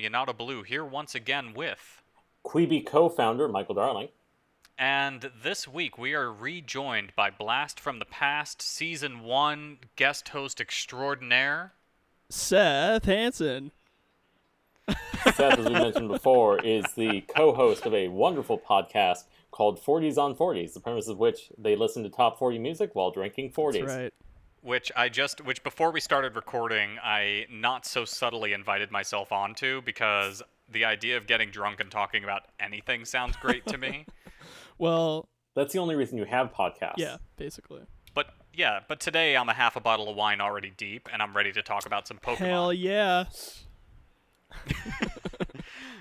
Yanata Blue, here once again with. Quibi co founder Michael Darling. And this week we are rejoined by Blast from the Past Season 1 guest host extraordinaire. Seth Hansen. Seth, as we mentioned before, is the co host of a wonderful podcast called 40s on 40s, the premise of which they listen to top 40 music while drinking 40s. That's right. Which I just which before we started recording, I not so subtly invited myself onto because the idea of getting drunk and talking about anything sounds great to me. Well, That's the only reason you have podcasts. yeah, basically. But yeah, but today I'm a half a bottle of wine already deep and I'm ready to talk about some Pokemon. Hell yeah.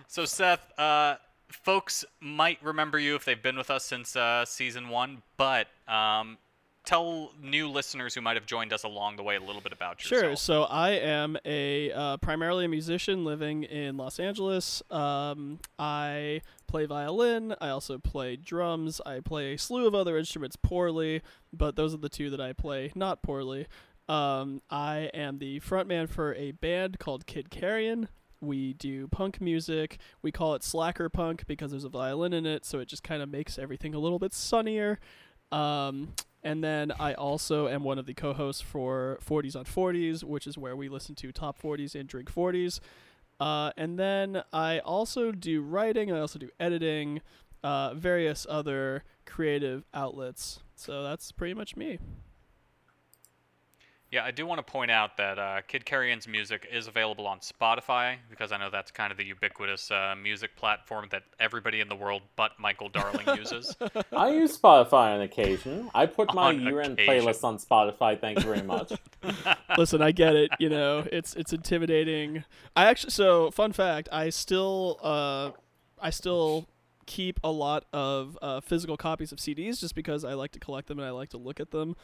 So Seth, uh, folks might remember you if they've been with us since uh, season one, but um, tell new listeners who might have joined us along the way a little bit about yourself. Sure. So I am a uh, primarily a musician living in Los Angeles. Um, I play violin. I also play drums. I play a slew of other instruments poorly, but those are the two that I play not poorly. Um, I am the frontman for a band called Kid Carrion. We do punk music. We call it slacker punk because there's a violin in it, so it just kind of makes everything a little bit sunnier. Um, and then I also am one of the co-hosts for 40s on 40s, which is where we listen to top 40s and drink 40s. Uh, and then I also do writing. I also do editing, uh, various other creative outlets. So that's pretty much me. Yeah, I do want to point out that uh, Kid Carrion's music is available on Spotify because I know that's kind of the ubiquitous uh, music platform that everybody in the world but Michael Darling uses. I use Spotify on occasion. I put my year end playlist on Spotify, thank you very much. Listen, I get it. You know, it's it's intimidating. I actually so fun fact. I still uh, I still keep a lot of uh, physical copies of CDs just because I like to collect them and I like to look at them.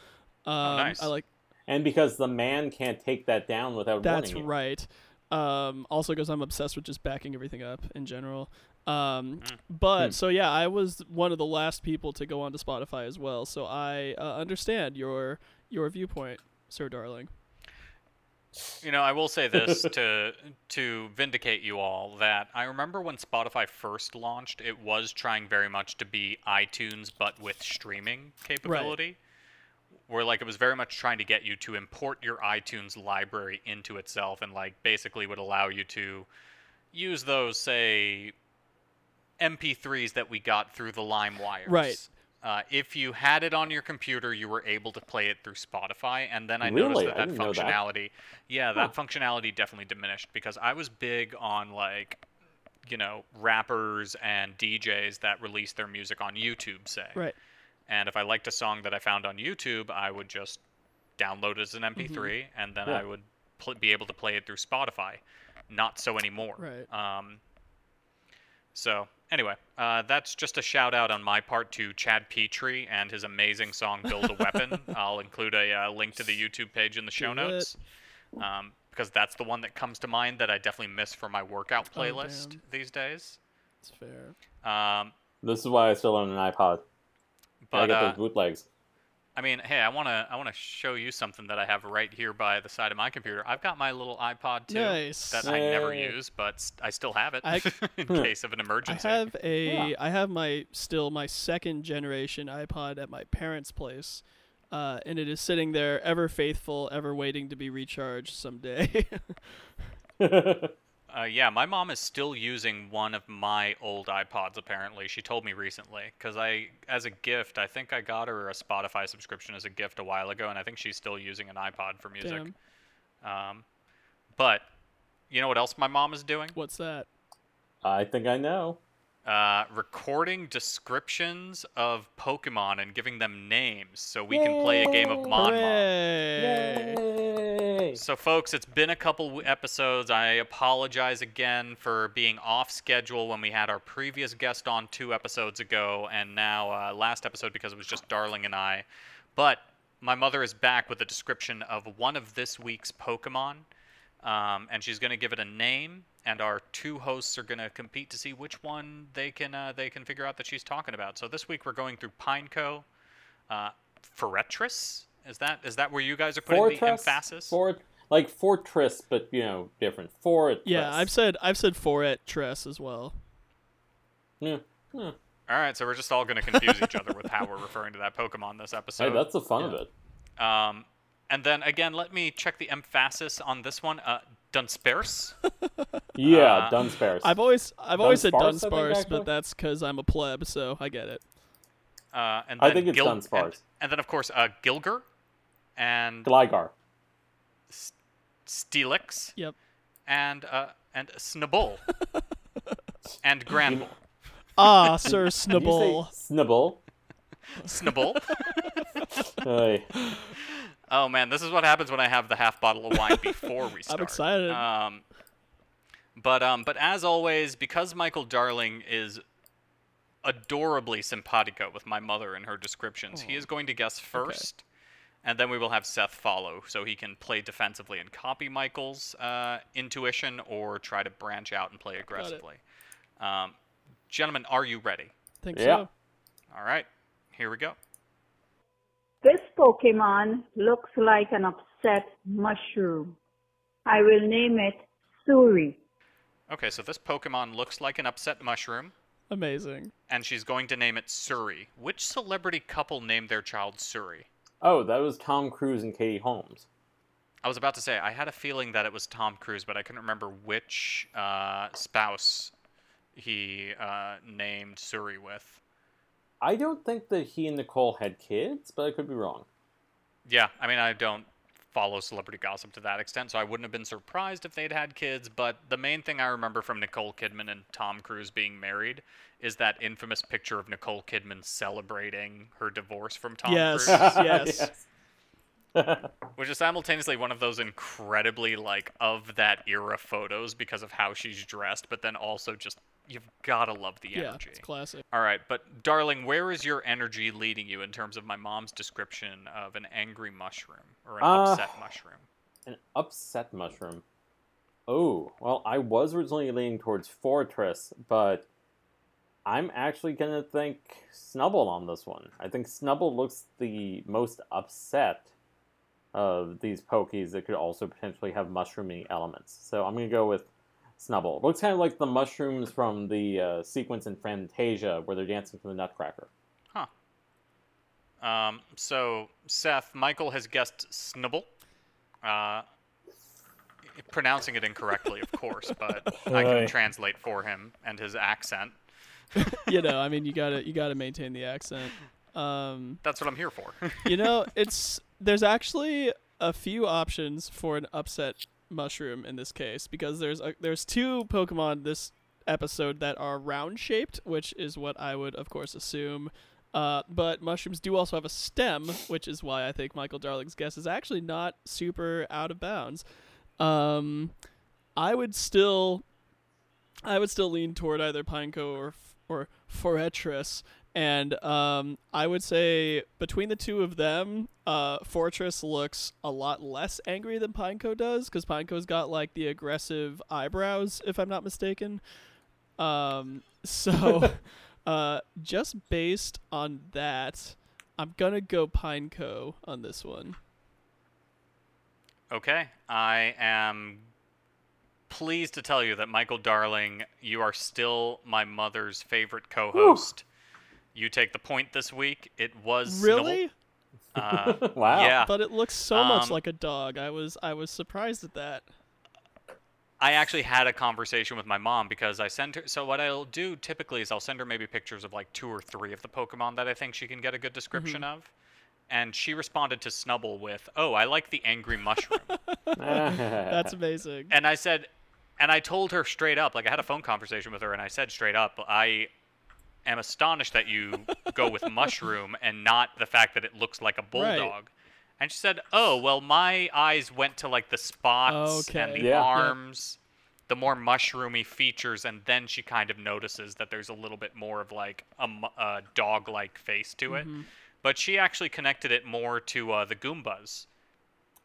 Um, nice. I like and because the man can't take that down without That's warning right. Um, also, because I'm obsessed with just backing everything up in general. Um, Mm. but Hmm. so yeah, I was one of the last people to go onto Spotify as well. So I uh, understand your your viewpoint, Sir Darling. You know, I will say this to to vindicate you all that I remember when Spotify first launched, it was trying very much to be iTunes but with streaming capability. Where like it was very much trying to get you to import your iTunes library into itself and like basically would allow you to use those say MP3s that we got through the LimeWire. Right. Uh, if you had it on your computer, you were able to play it through Spotify, and then I Really? noticed I that that didn't that. functionality, yeah, that functionality definitely diminished because I was big on like, you know, rappers and DJs that release their music on YouTube, say. Right. And if I liked a song that I found on YouTube, I would just download it as an MP3, Mm-hmm. and then Yeah. I would pl- be able to play it through Spotify. Not so anymore. Right. Um, so anyway, uh, that's just a shout out on my part to Chad Petrie and his amazing song "Build a Weapon." I'll include a uh, link to the YouTube page in the show Do notes um, because that's the one that comes to mind that I definitely miss for my workout Oh, playlist damn. these days. It's fair. Um, This is why I still own an iPod. I but get uh, those bootlegs. I mean, hey, I wanna I wanna show you something that I have right here by the side of my computer. I've got my little iPod too Nice. that I never use, but I still have it I- in Hmm. case of an emergency. I have a I Yeah. have my still my second generation iPod at my parents' place. Uh, and it is sitting there ever faithful, ever waiting to be recharged someday. Uh, yeah, my mom is still using one of my old iPods. Apparently, she told me recently because I, as a gift, I think I got her a Spotify subscription as a gift a while ago, and I think she's still using an iPod for music. Damn. Um, but you know what else my mom is doing? What's that? I think I know. Uh, recording descriptions of Pokemon and giving them names so we can play a game of Mon Mon. Yay! So, folks, it's been a couple episodes. I apologize again for being off schedule when we had our previous guest on two episodes ago, and now uh, last episode because it was just Darling and I. But my mother is back with a description of one of this week's Pokemon, um, and she's going to give it a name. And our two hosts are going to compete to see which one they can uh, they can figure out that she's talking about. So this week we're going through Pineco, uh, Forretress. Is that is that where you guys are putting the Fortress? emphasis? Fort- like Fortress, but you know, different. Fortress. Yeah, I've said I've said Foret Tress as well. Yeah. yeah. All right, so we're just all going to confuse each other with how we're referring to that Pokemon this episode. Hey, episode. that's the fun of it. Um, and then again, let me check the emphasis on this one. Uh, Dunsparce. Yeah, Uh, Dunsparce. I've always I've always said Dunsparce, I Dunsparce, but that's because I'm a pleb, so I get it. Uh, and I then think it's Gil- Dunsparce. And, and then of course uh, Gilger, and Gligar. Steelix, Yep. and uh, and Snubbull, and Granbull. Ah, Sir Did you Snubbull. say Snibble? Snubbull. Hey. Oh man, this is what happens when I have the half bottle of wine before we start. I'm excited. Um, but um, but as always, because Michael Darling is adorably simpatico with my mother in her descriptions, he is going to guess first, and then we will have Seth follow, so he can play defensively and copy Michael's uh, intuition, or try to branch out and play aggressively. Um, gentlemen, are you ready? Think Yeah. so. All right, here we go. This Pokemon looks like an upset mushroom. I will name it Suri. Okay, so this Pokemon looks like an upset mushroom. Amazing. and she's going to name it Suri. Which celebrity couple named their child Suri? Oh, that was Tom Cruise and Katie Holmes. I was about to say I had a feeling that it was Tom Cruise, but I couldn't remember which uh, spouse he uh, named Suri with. I don't think that he and Nicole had kids, but I could be wrong. Yeah, I mean I don't follow celebrity gossip to that extent, so I wouldn't have been surprised if they'd had kids. But the main thing I remember from Nicole Kidman and Tom Cruise being married is that infamous picture of Nicole Kidman celebrating her divorce from Tom Yes. Cruise. Yes. which is simultaneously one of those incredibly like of that era photos because of how she's dressed but then also just you've got to love the energy. Yeah, energy it's classic. all right but darling where is your energy leading you in terms of my mom's description of an angry mushroom or an Uh, upset mushroom An upset mushroom. Oh, well, I was originally leaning towards Fortress, but I'm actually gonna think Snubbull on this one. I think Snubbull looks the most upset of these Pokies that could also potentially have mushroomy elements. So I'm gonna go with Snubbull. Looks kind of like the mushrooms from the uh, sequence in Fantasia where they're dancing to the Nutcracker. huh um so seth michael has guessed Snubbull uh pronouncing it incorrectly of course but i can Aye. translate for him and his accent you know, I mean, you gotta you gotta maintain the accent. Um, that's what i'm here for you know, it's there's actually a few options for an upset mushroom in this case because there's a, there's two Pokemon this episode that are round shaped, which is what I would of course assume. Uh, but mushrooms do also have a stem, which is why I think Michael Darling's guess is actually not super out of bounds. Um, I would still, I would still lean toward either Pineco or or Fortress, and um, I would say between the two of them, uh, Fortress looks a lot less angry than Pineco does because Pineco's got like the aggressive eyebrows, if I'm not mistaken. Um, so, uh, just based on that, I'm gonna go Pineco on this one. Okay, I am pleased to tell you that Michael Darling, you are still my mother's favorite co-host. You take the point this week. It was Really? Uh, wow. Yeah, But it looks so much Um, like a dog. I was I was surprised at that. I actually had a conversation with my mom because I sent her. So what I'll do typically is I'll send her maybe pictures of like two or three of the Pokemon that I think she can get a good description of, and she responded to Snubbull with, "Oh, I like the angry mushroom." That's amazing. And I said, and I told her straight up, like I had a phone conversation with her, and I said straight up, I am astonished that you go with mushroom and not the fact that it looks like a bulldog. And she said, "Oh, well, my eyes went to like the spots and the Yeah. arms, the more mushroomy features, and then she kind of notices that there's a little bit more of like a, a dog-like face to it. Mm-hmm. But she actually connected it more to uh, the Goombas.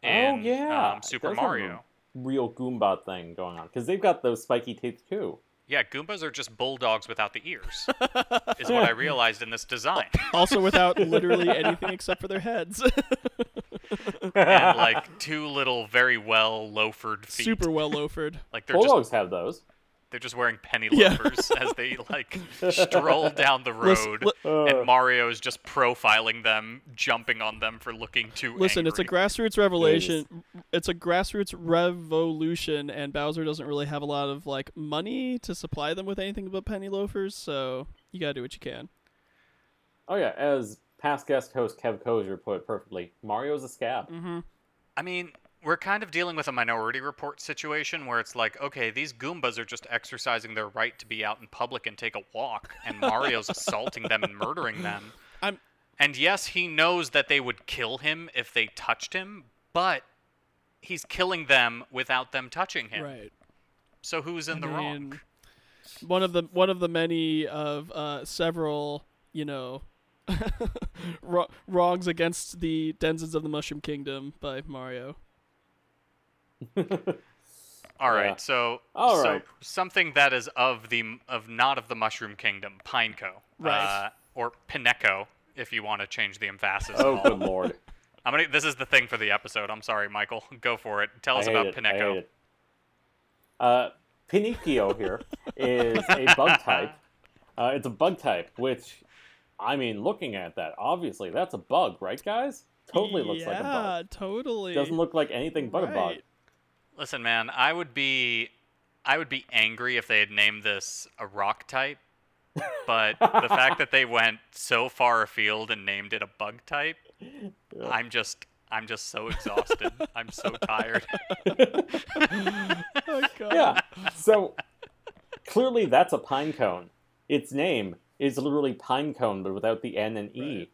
Oh, in, yeah. um, It Super does have a Mario. Real Goomba thing going on because they've got those spiky teeth too. Yeah, Goombas are just bulldogs without the ears, is what I realized in this design. also without literally anything except for their heads. and like two little very well loafered feet. Super well loafered. Like they're just Bulldogs have those. They're just wearing penny Yeah. loafers as they like stroll down the Lis- road, li- Uh, and Mario is just profiling them, jumping on them for looking too. Listen, it's a grassroots revelation. It's a grassroots revolution, and Bowser doesn't really have a lot of like money to supply them with anything but penny loafers. So you gotta do what you can. oh yeah, as past guest host Kev Kozer put it perfectly, Mario's a scab. Mm-hmm. I mean, we're kind of dealing with a Minority Report situation where it's like, okay, these Goombas are just exercising their right to be out in public and take a walk, and Mario's assaulting them and murdering them. I'm- And yes, he knows that they would kill him if they touched him, but he's killing them without them touching him. Right. So who's in I the wrong? One of the one of the many of uh, several, you know, wrongs against the Denizens of the Mushroom Kingdom by Mario. All right, Yeah. so All so right. something that is of the of not of the Mushroom Kingdom, Pineco, Right. uh, or Pineco, if you want to change the emphasis. Oh good lord. I'm gonna. This is the thing for the episode. I'm sorry, Michael. Go for it. Tell us I hate about it. I Pineco. hate it. Uh, Pineco here is a bug type. Uh, it's a bug type, which, I mean, looking at that, obviously that's a bug, right, guys? Totally looks yeah, like a bug. Yeah, totally. Doesn't look like anything but a bug. Right. Listen, man, I would be, I would be angry if they had named this a rock type, but the fact that they went so far afield and named it a bug type, I'm just, I'm just so exhausted. I'm so tired. Oh, God. Yeah. So clearly that's a pine cone. Its name is literally pine cone, but without the N and E.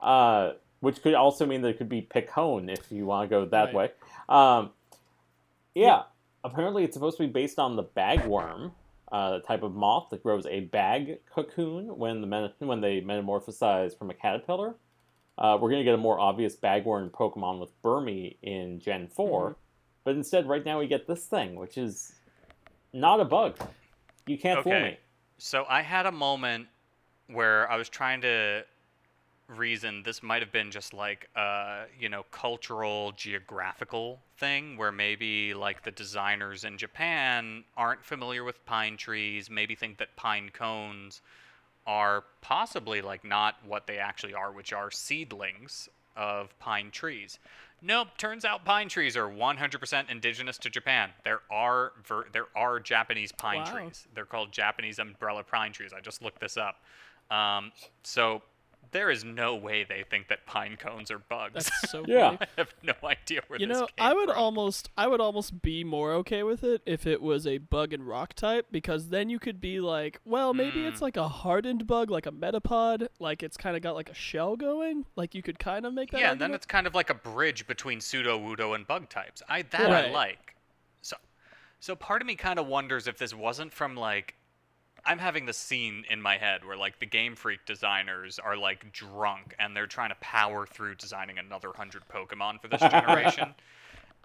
Uh, which could also mean that it could be picone if you want to go that Right. way. Um, yeah. Apparently, it's supposed to be based on the bagworm, uh, the type of moth that grows a bag cocoon when the men- when they metamorphosize from a caterpillar. Uh, we're gonna get a more obvious bagworm Pokemon with Burmy in Gen 4 Mhm. but instead, right now we get this thing, which is not a bug. You can't fool Okay. me. So I had a moment where I was trying to reason this might have been just like a you know cultural geographical thing where maybe like the designers in Japan aren't familiar with pine trees, maybe think that pine cones are possibly like not what they actually are, which are seedlings of pine trees. Nope, turns out pine trees are 100% indigenous to Japan. There are ver- there are Japanese pine Wow. trees. They're called Japanese umbrella pine trees. I just looked this up. Um, so there is no way they think that pine cones are bugs. That's so Yeah. funny. I have no idea where You this know, came I would from. almost I would almost be more okay with it if it was a bug and rock type because then you could be like, well, maybe Mm. it's like a hardened bug, like a metapod, like it's kind of got like a shell going, like you could kind of make that yeah, and then it's kind of like a bridge between Sudowoodo and bug types. I that I like. So, so part of me kind of wonders if this wasn't from like, I'm having this scene in my head where like the Game Freak designers are like drunk and they're trying to power through designing another hundred Pokemon for this generation.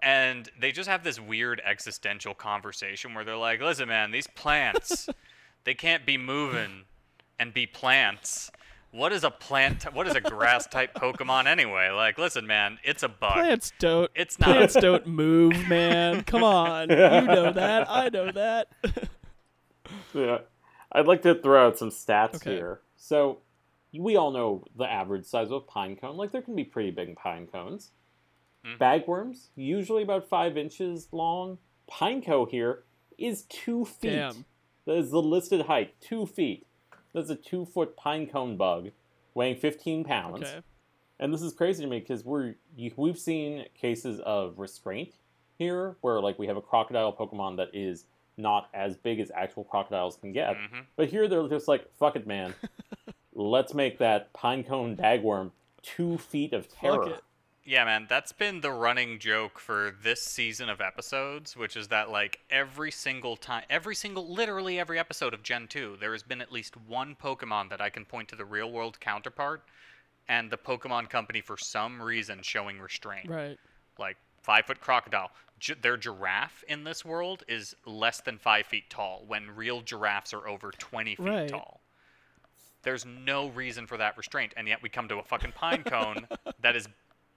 And they just have this weird existential conversation where they're like, "Listen, man, these plants, they can't be moving and be plants. What is a plant? What is a grass type Pokemon anyway? Like, listen, man, it's a bug. Plants don't. It's not. Plants don't move, man. Come on, you know that. I know that. Yeah. I'd like to throw out some stats Okay. here. So, we all know the average size of a pine cone. Like, there can be pretty big pine cones. Mhm. Bagworms, usually about five inches long. Pineco here is two feet. Damn. That is the listed height, two feet. That's a two foot pine cone bug weighing 15 pounds. Okay. And this is crazy to me because we're we've seen cases of restraint here, where like we have a crocodile Pokemon that is not as big as actual crocodiles can get, Mhm. but here they're just like, "Fuck it, man, let's make that pinecone bagworm two feet of terror." Fuck it. Yeah, man, that's been the running joke for this season of episodes, which is that like every single time, every single, literally every episode of Gen 2, there has been at least one Pokemon that I can point to the real world counterpart, and the Pokemon Company for some reason showing restraint. Right. Like five foot crocodile. Gi- their giraffe in this world is less than five feet tall, when real giraffes are over 20 feet Right. tall. There's no reason for that restraint, and yet we come to a fucking pine cone that is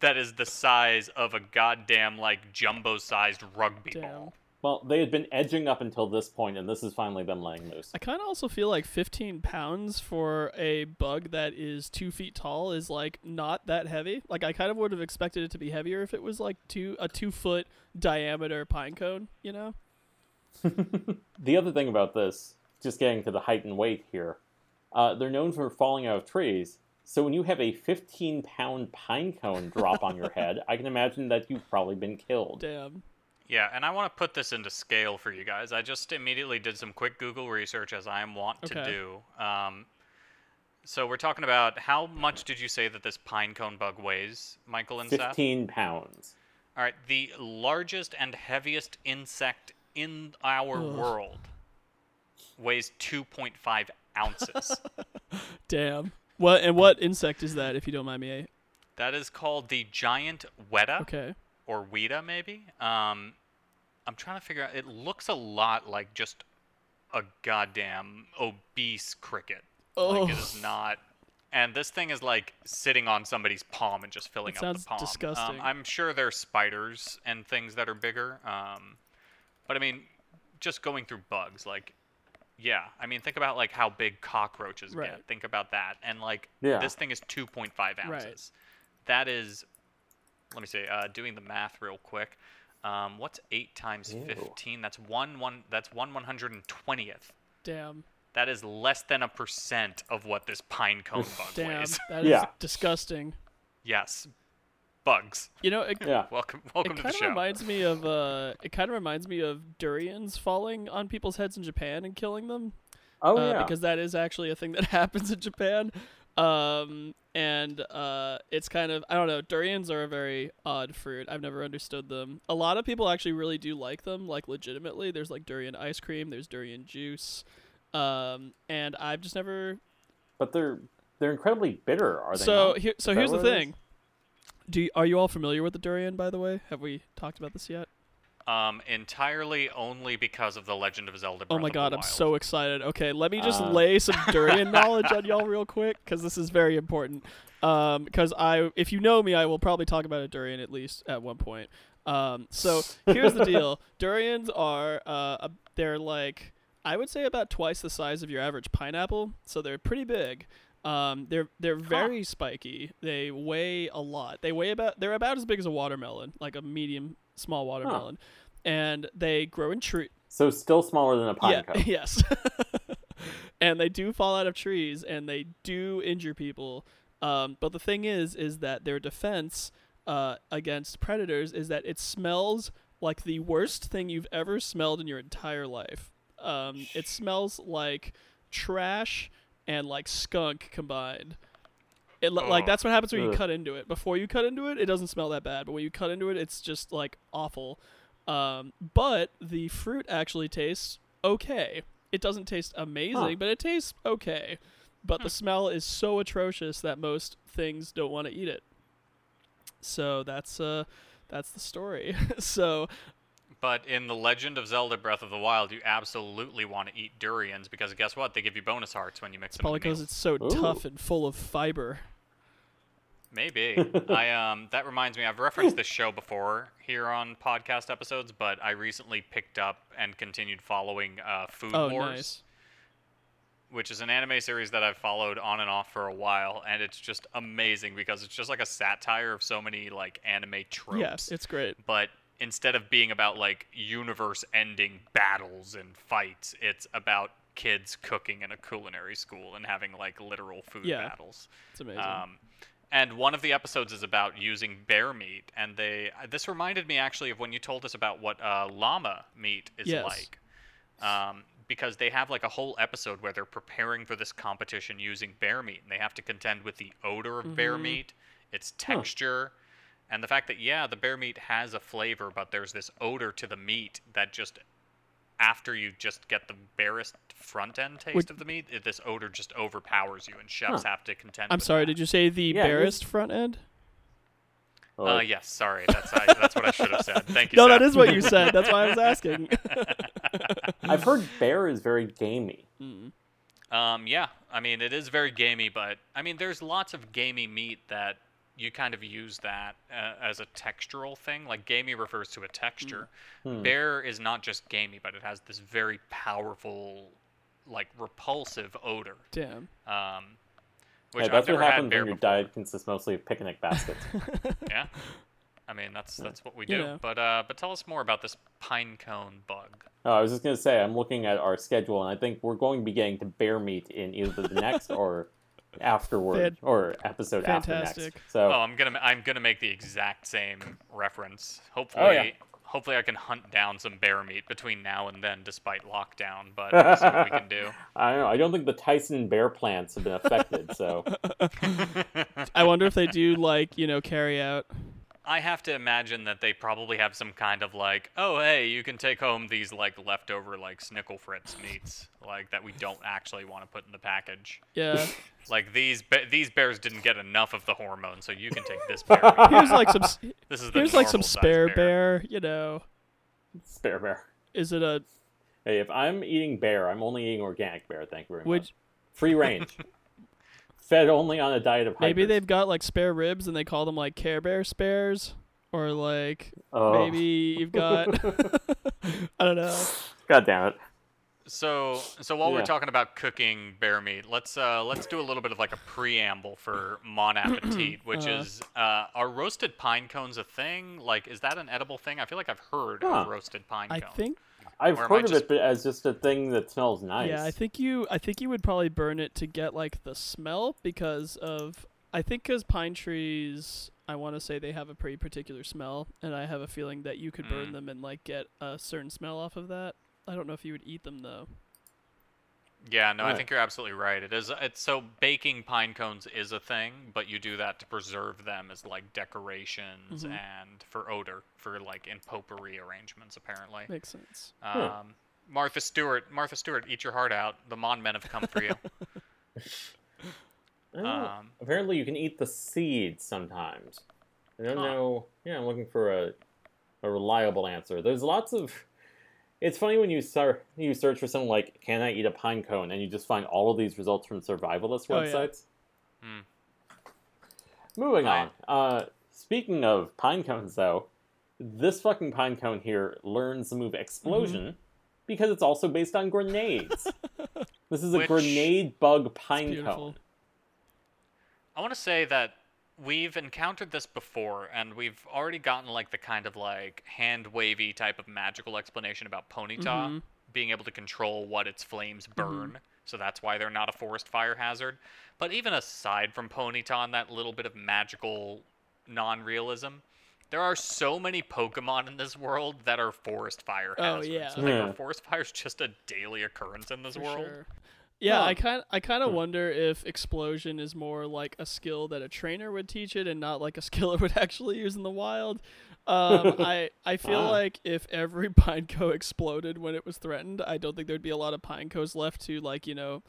that is the size of a goddamn like jumbo-sized rugby Damn. ball. Well, they had been edging up until this point, and this is finally them laying loose. I kind of also feel like 15 pounds for a bug that is two feet tall is like not that heavy. Like I kind of would have expected it to be heavier if it was like two a two foot diameter pine cone. You know? The other thing about this, just getting to the height and weight here, uh, they're known for falling out of trees. So when you have a 15 pound pine cone drop on your head, I can imagine that you've probably been killed. Damn. Yeah, and I want to put this into scale for you guys. I just immediately did some quick Google research, as I am wont to do. Um, so we're talking about how much did you say that this pine cone bug weighs, Michael and Seth? 15 pounds. All right, the largest and heaviest insect in our Ugh. world weighs 2.5 ounces. Damn. What and what insect is that? If you don't mind me. eh? that is called the giant weta. Okay. Or Weta maybe. Um, I'm trying to figure out. It looks a lot like just a goddamn obese cricket. Like it Oh. is not. And this thing is like sitting on somebody's palm and just filling That up sounds the palm. disgusting. Um, I'm sure there's spiders and things that are bigger. Um, but I mean, just going through bugs, like, yeah. I mean, think about like how big cockroaches Right. get. Think about that. And like, Yeah. this thing is 2.5 ounces. That is let me see. Uh, doing the math real quick. Um, what's eight times Ew. fifteen? That's one one. That's one one hundred and twentieth. Damn. That is less than a percent of what this pine cone bug Damn. weighs. That is Yeah. disgusting. yes, bugs. You know, it, Yeah. Welcome, it welcome to the kind of show. reminds me of uh, it kind of reminds me of durians falling on people's heads in Japan and killing them. Oh, uh, yeah. because that is actually a thing that happens in Japan. Um, and uh, it's kind of I don't know. Durians are a very odd fruit. I've never understood them. A lot of people actually really do like them, like legitimately. There's like durian ice cream. There's durian juice. Um, and I've just never. But they're they're incredibly bitter, are they So not? here, so here's the what it is? thing. Do you, are you all familiar with the durian? By the way, have we talked about this yet? Um, entirely only because of the Legend of Zelda. Oh Breath my of the god, I'm so excited. Okay, let me just Uh. lay some durian knowledge on y'all real quick because this is very important. Um, because I, if you know me, I will probably talk about a durian at least at one point. Um, so here's the deal: durians are, uh, they're like I would say about twice the size of your average pineapple, so they're pretty big. Um, they're they're very spiky. They weigh a lot. They weigh about they're about as big as a watermelon, like a medium small watermelon, and they grow in tree So still smaller than a pine yeah, cone. yes. and they do fall out of trees and they do injure people. Um, but the thing is, is that their defense uh, against predators is that it smells like the worst thing you've ever smelled in your entire life. Um, it smells like trash and like skunk combined. It li- like that's what happens when you cut into it. Before you cut into it, it doesn't smell that bad, but when you cut into it, it's just like awful. Um, but the fruit actually tastes okay. It doesn't taste amazing, Huh. but it tastes okay. But the smell is so atrocious that most things don't want to eat it. So that's uh that's the story. so But in the Legend of Zelda: Breath of the Wild, you absolutely want to eat durians because guess what? They give you bonus hearts when you mix them. probably because it's so tough and full of fiber. Maybe. I um that reminds me I've referenced this show before here on podcast episodes, but I recently picked up and continued following uh Food Oh, Wars, nice. which is an anime series that I've followed on and off for a while and it's just amazing because it's just like a satire of so many like anime tropes. Yes, it's great. but instead of being about like universe ending battles and fights, it's about kids cooking in a culinary school and having like literal food Yeah. battles. It's amazing. Um, and one of the episodes is about using bear meat, and they this reminded me actually of when you told us about what uh, llama meat is Yes. like, um, because they have like a whole episode where they're preparing for this competition using bear meat, and they have to contend with the odor of bear Mhm. meat, its texture, and the fact that yeah, the bear meat has a flavor, but there's this odor to the meat that just after you just get the barest front end taste Would- of the meat, it, this odor just overpowers you, and chefs Huh. have to contend. I'm with sorry, that. did you say the Yeah, barest front end? Oh, Uh, yes, sorry. That's I, that's what I should have said. Thank you. No, Seth. that is what you said. That's why I was asking. I've heard bear is very gamey. Mm. Um, yeah, I mean it is very gamey, but I mean there's lots of gamey meat that you kind of use that uh, as a textural thing. Like gamey refers to a texture. Hmm. Bear is not just gamey, but it has this very powerful, like repulsive odor. Damn. Um, Hey, which that's I've never what happens when your before. diet consists mostly of picnic baskets. Yeah. I mean that's that's what we You do. know. But uh, but tell us more about this pine cone bug. oh, I was just gonna say, I'm looking at our schedule, and I think we're going to be getting to bear meat in either the next or afterward Fan- or episode after fantastic. next. So Oh, I'm gonna I'm gonna make the exact same reference. Hopefully, Oh, yeah. Hopefully I can hunt down some bear meat between now and then, despite lockdown. But we'll see what we can do. I don't know. I don't think the Tyson bear plants have been affected. So I wonder if they do like you know carry out. I have to imagine that they probably have some kind of like, oh hey, you can take home these like leftover like Snickle Fritz meats, like that we don't actually want to put in the package. Yeah. Like these be- these bears didn't get enough of the hormone, so you can take this bear. meat. Here's like some. This is the Here's like some normal-sized spare bear. You know. spare bear. Is it a Hey, if I'm eating bear, I'm only eating organic bear. Thank you very would much. Free range. Fed only on a diet of maybe hikers. they've got like spare ribs and they call them like Care Bear spares, or like Oh. maybe you've got. I don't know. God damn it. So, so while we're talking about cooking bear meat, let's uh, let's do a little bit of like a preamble for Mon Appetit, which Uh. is uh, are roasted pine cones a thing? Like, is that an edible thing? I feel like I've heard of roasted pine I cone. think I've Or heard of just- it, but as just a thing that smells nice. Yeah, I think you. I think you would probably burn it to get like the smell because of. I think because pine trees, I want to say they have a pretty particular smell, and I have a feeling that you could burn Mm. them and like get a certain smell off of that. I don't know if you would eat them though. Yeah, no, I think you're absolutely right. It is. It's so baking pine cones is a thing, but you do that to preserve them as like decorations Mhm. and for odor, for like in potpourri arrangements, apparently. Makes sense. Um, Martha Stewart, Martha Stewart, eat your heart out. The Mon men have come for you. I don't know. um, Apparently, you can eat the seeds sometimes. I don't Huh. know. Yeah, I'm looking for a, a reliable answer. There's lots of. It's funny when you start you search for something like "Can I eat a pine cone?" and you just find all of these results from survivalist Oh, yeah. websites. Hmm. Moving Right. on. Uh, speaking of pine cones, though, this fucking pine cone here learns the move explosion Mm-hmm. because it's also based on grenades. this is a Which- grenade bug pine cone. I want to say that we've encountered this before, and we've already gotten like the kind of like hand wavy type of magical explanation about Ponyta Mhm. being able to control what its flames burn. So that's why they're not a forest fire hazard. But even aside from Ponyta and that little bit of magical non-realism, there are so many Pokemon in this world that are forest fire Oh, hazards. yeah. Like, Yeah. are forest fires just a daily occurrence in this For world? sure. Yeah, Huh. I kind I kind of wonder if explosion is more like a skill that a trainer would teach it, and not like a skill it would actually use in the wild. Um, I I feel Ah. like if every pineco exploded when it was threatened, I don't think there'd be a lot of pinecos left to like you know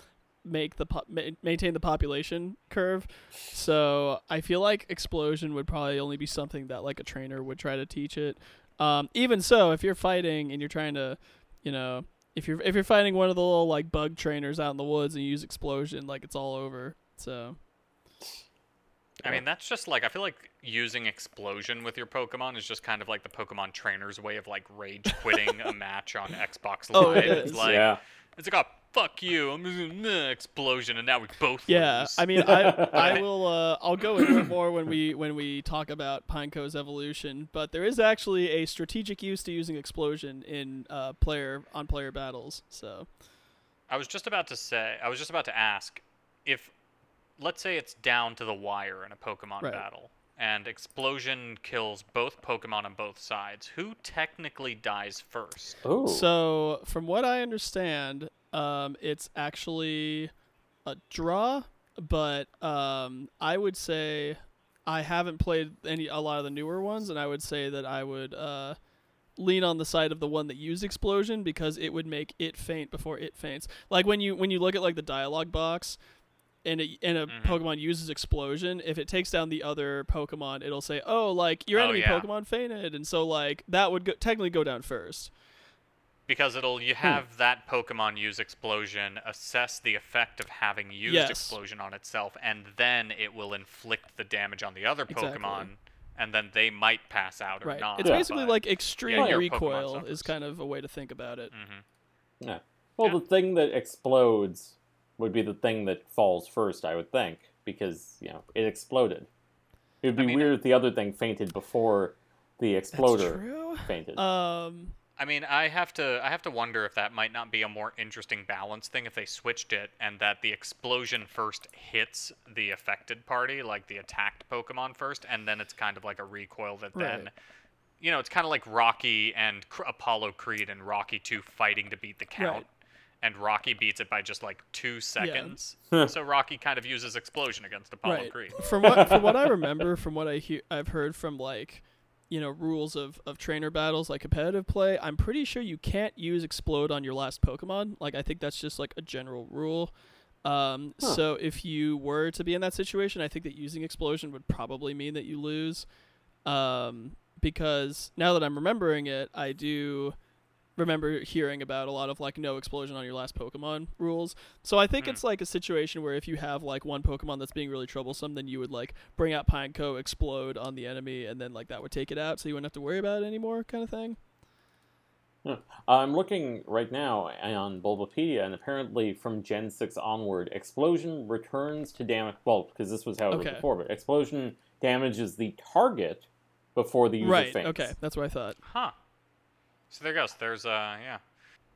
make the po- ma- maintain the population curve. So I feel like explosion would probably only be something that like a trainer would try to teach it. Um, even so, if you're fighting and you're trying to, you know, if you're if you're fighting one of the little like bug trainers out in the woods and you use explosion, like it's all over. So I mean, that's just like I feel like using explosion with your Pokemon is just kind of like the Pokemon trainer's way of like rage quitting a match on Xbox Live. Oh, it it's like yeah. it's like, oh fuck you, I'm using the explosion, and now we both yeah, lose. I mean, I I will uh, I'll go into it more when we when we talk about Pineco's evolution. But there is actually a strategic use to using explosion in uh, player on player battles. So I was just about to say, I was just about to ask if, let's say it's down to the wire in a Pokemon Right. battle, and explosion kills both Pokemon on both sides. Who technically dies first? Ooh. So, from what I understand, um, it's actually a draw, but um, I would say I haven't played any a lot of the newer ones, and I would say that I would uh, lean on the side of the one that used explosion because it would make it faint before it faints. Like when you when you look at like the dialogue box. And, it, and a Mhm. Pokemon uses explosion. If it takes down the other Pokemon, it'll say, "Oh, like your Oh, enemy yeah. Pokemon fainted," and so like that would go, technically go down first. Because it'll you Hmm. have that Pokemon use explosion, assess the effect of having used Yes. explosion on itself, and then it will inflict the damage on the other Exactly. Pokemon, and then they might pass out or Right. not. It's Yeah. basically but- like extreme your Pokemon recoil is kind of a way to think about it. Mhm. Yeah. Well, Yeah. the thing that explodes would be the thing that falls first, I would think, because you know it exploded. It would be I mean- weird if the other thing fainted before the That's exploder true. fainted. Um, I mean, I have to I have to wonder if that might not be a more interesting balance thing if they switched it and that the explosion first hits the affected party, like the attacked Pokemon first, and then it's kind of like a recoil that then Right. you know, it's kind of like Rocky and Cr- Apollo Creed and Rocky 2 fighting to beat the count. Right. And Rocky beats it by just like two seconds. Huh. so Rocky kind of uses explosion against Apollo right. Creed. From what from what I remember, from what I hear, I've heard from like, you know, rules of of trainer battles, like competitive play. I'm pretty sure you can't use explode on your last Pokemon. Like, I think that's just like a general rule. Um, Huh. so if you were to be in that situation, I think that using explosion would probably mean that you lose. Um, because now that I'm remembering it, I do remember hearing about a lot of like no explosion on your last Pokemon rules. So I think Hmm. it's like a situation where if you have like one Pokemon that's being really troublesome, then you would like bring out Pineco, explode on the enemy, and then like that would take it out, so you wouldn't have to worry about it anymore, kind of thing. I'm looking right now on Bulbapedia, and apparently from Gen 6 onward, explosion returns to damage. Well, because this was how it was before, but explosion damages the target before the user right. faints. Okay, that's what I thought. Huh. So there goes. There's uh yeah.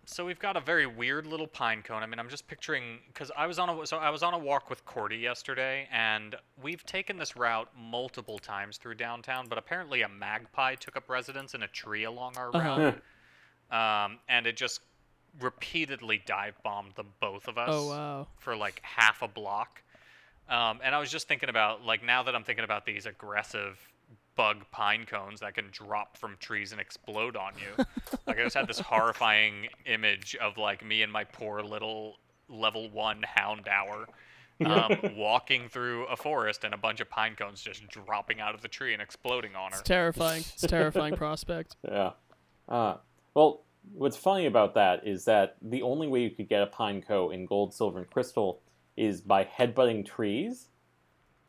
So we've got a very weird little pine cone. I mean, I'm just picturing because I was on a so I was on a walk with Cordy yesterday, and we've taken this route multiple times through downtown. But apparently, a magpie took up residence in a tree along our Uh-huh. route, um, and it just repeatedly dive bombed the both of us Oh wow. for like half a block. Um, and I was just thinking about like now that I'm thinking about these aggressive bug pine cones that can drop from trees and explode on you. like I just had this horrifying image of like me and my poor little level one Houndour um, walking through a forest and a bunch of pine cones just dropping out of the tree and exploding on her. It's terrifying. It's a terrifying prospect. Yeah. Uh, well, what's funny about that is that the only way you could get a pine cone in Gold, Silver, and Crystal is by headbutting trees,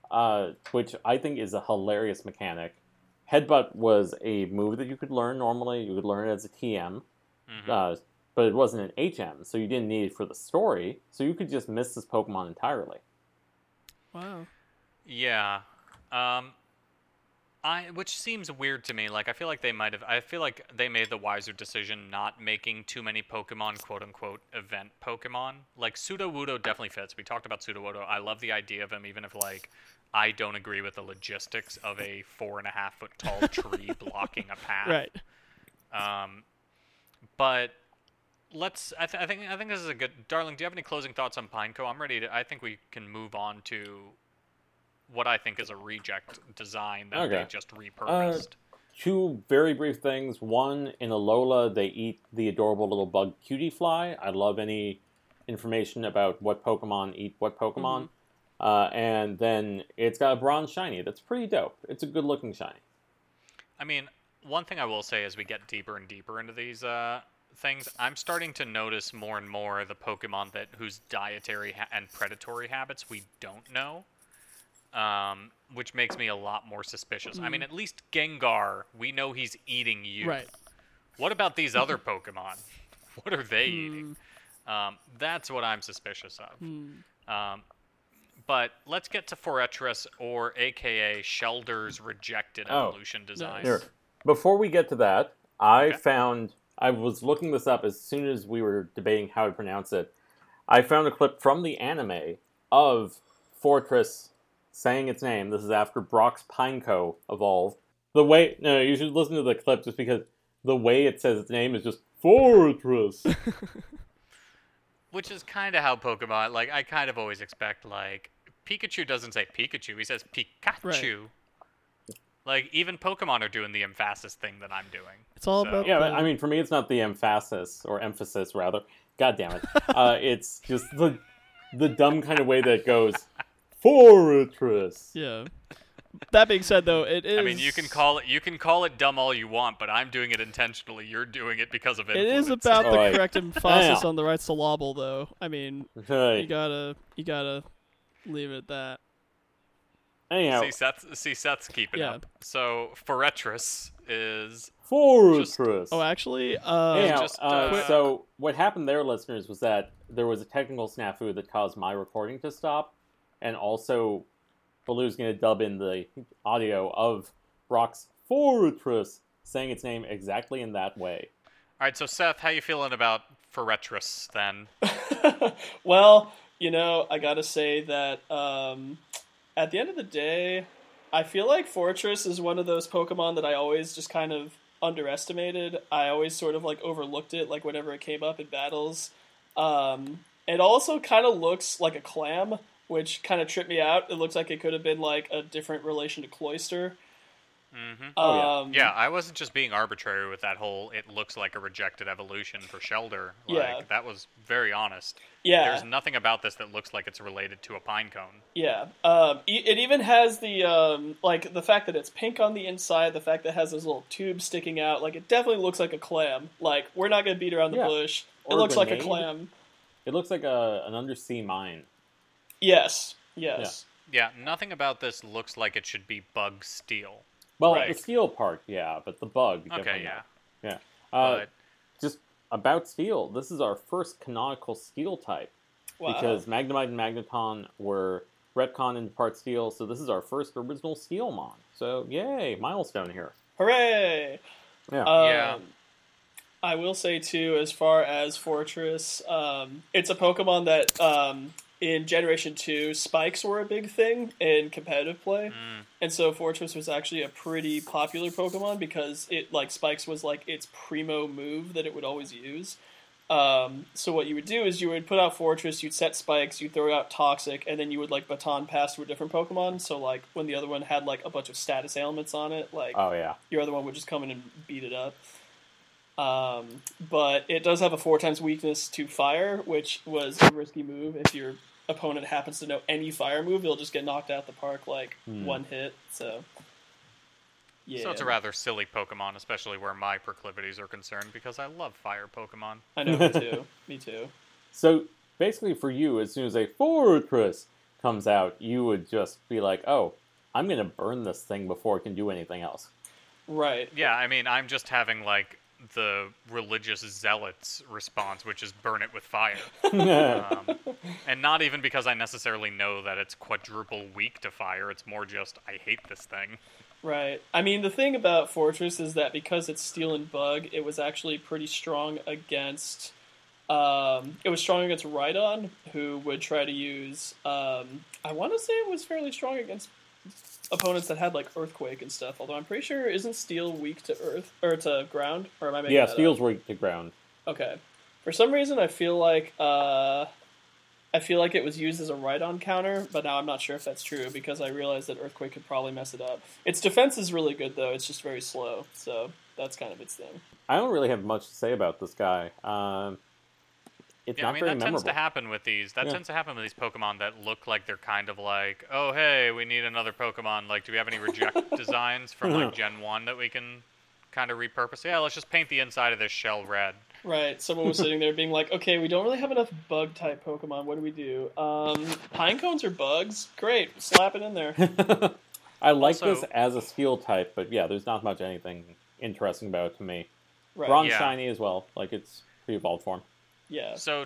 uh, which I think is a hilarious mechanic. Headbutt was a move that you could learn normally. You could learn it as a TM, Mhm. uh, but it wasn't an HM, so you didn't need it for the story. So you could just miss this Pokemon entirely. Wow. Yeah. Um I which seems weird to me. Like I feel like they might have I feel like they made the wiser decision not making too many Pokemon quote unquote event Pokemon. Like Sudowoodo definitely fits. We talked about Sudowoodo. I love the idea of him even if like I don't agree with the logistics of a four and a half foot tall tree blocking a path. Right. Um, but let's. I, th- I think. I think this is a good. Darling, do you have any closing thoughts on Pineco? I'm ready to. I think we can move on to what I think is a reject design that they just repurposed. Two very brief things. One, in Alola, they eat the adorable little bug Cutiefly. I love any information about what Pokemon eat what Pokemon. Uh, and then it's got a bronze shiny. That's pretty dope. It's a good looking shiny. I mean, one thing I will say as we get deeper and deeper into these uh, things, I'm starting to notice more and more the Pokemon that whose dietary ha- and predatory habits we don't know, um, which makes me a lot more suspicious. I mean, at least Gengar, we know he's eating you. Right. What about these other Pokemon? What are they Hmm. eating? Um, that's what I'm suspicious of. Hmm. Um, but let's get to Fortress, or AKA Shellder's rejected Oh. evolution design. Here, before we get to that, I Okay. found I was looking this up as soon as we were debating how to pronounce it. I found a clip from the anime of Fortress saying its name. This is after Brock's Pineco evolved. The way no, you should listen to the clip just because the way it says its name is just Fortress. Which is kind of how Pokemon, like, I kind of always expect, like, Pikachu doesn't say Pikachu, he says Pikachu. Like, even Pokemon are doing the emphasis thing that I'm doing. It's all So- about yeah, the, I mean, for me, it's not the emphasis or emphasis rather. God damn it! Uh, it's just the the dumb kind of way that it goes Fortress. yeah. That being said, though, it is. I mean, you can call it you can call it dumb all you want, but I'm doing it intentionally. You're doing it because of It It is is about the Right. correct emphasis on the right syllable, though. I mean, you gotta you gotta leave it at that. anyhow, See Seth. See Seth's keeping Yeah. up. So Forretress is Fortress. Oh, actually, uh, Anyhow, just, uh, uh, so what happened there, listeners, was that there was a technical snafu that caused my recording to stop, and also Baloo's going to dub in the audio of Brock's Forretress saying its name exactly in that way. all right. So Seth, how you feeling about Forretress then? well, you know, I gotta say that um, at the end of the day, I feel like Forretress is one of those Pokemon that I always just kind of underestimated. I always sort of like overlooked it, like whenever it came up in battles. Um, it also kind of looks like a clam, which kind of tripped me out. It looks like it could have been like a different relation to Cloyster. hmm Oh, yeah. Um, Yeah, I wasn't just being arbitrary with that whole. It looks like a rejected evolution for Shellder. Like, Yeah. that was very honest. yeah. There's nothing about this that looks like it's related to a pine cone. Yeah, um, e- it even has the um, like the fact that it's pink on the inside, the fact that it has those little tubes sticking out. Like it definitely looks like a clam. Like we're not gonna beat around the Yeah. bush. It Or a looks like a clam. It looks like a, an undersea mine. Yes, yes, Yeah, nothing about this looks like it should be bug steel. Well, Right. the steel part, yeah, but the bug. Okay, definitely yeah. not. Yeah. Uh, But just about steel, this is our first canonical steel type. wow. because Magnemite and Magneton were retcon into part steel, so this is our first original Steelmon. So yay, milestone here. hooray! Yeah. Um, Yeah. I will say too, as far as Forretress, um, it's a Pokemon that um, in Generation Two, spikes were a big thing in competitive play, mm, and so Forretress was actually a pretty popular Pokemon because it like spikes was like its primo move that it would always use. Um, so what you would do is you would put out Forretress, you'd set spikes, you'd throw out Toxic, and then you would like baton pass to a different Pokemon. So like when the other one had like a bunch of status ailments on it, like oh yeah. your other one would just come in and beat it up. Um, but it does have a four times weakness to fire, which was a risky move. If your opponent happens to know any fire move, they'll just get knocked out the park like Hmm. one hit. So, yeah. So it's a rather silly Pokemon, especially where my proclivities are concerned, because I love fire Pokemon. I know, me too. me too. So basically, for you, as soon as a Forretress comes out, you would just be like, "Oh, I'm gonna burn this thing before it can do anything else." Right. Yeah, I mean, I'm just having like the religious zealots response, which is burn it with fire. Um, and not even because I necessarily know that it's quadruple weak to fire. It's more just I hate this thing. Right. I mean, the thing about Forretress is that because it's Steel and Bug, it was actually pretty strong against. Um, it was strong against Rhydon, who would try to use. Um, I want to say it was fairly strong against opponents that had like Earthquake and stuff. Although I'm pretty sure isn't Steel weak to Earth or to ground? Or am I making yeah, that up? steel's weak to ground. Okay. For some reason, I feel like uh, I feel like it was used as a Rhydon counter, but now I'm not sure if that's true because I realized that Earthquake could probably mess it up. Its defense is really good though; it's just very slow, so that's kind of its thing. I don't really have much to say about this guy. Um, it's Yeah, not I mean very that memorable. tends to happen with these. That Yeah. tends to happen with these Pokemon that look like they're kind of like, oh hey, we need another Pokemon. Like, do we have any reject designs from like Gen One that we can kind of repurpose? Yeah, let's just paint the inside of this shell red. Right. Someone was sitting there being like, "Okay, we don't really have enough bug type Pokemon. What do we do? Um, pine cones or bugs? Great, slap it in there." I like Also- this as a steel type, but yeah, there's not much anything interesting about it to me. Right. Bronze Yeah. shiny as well, like it's pre-evolved form. Yeah. So,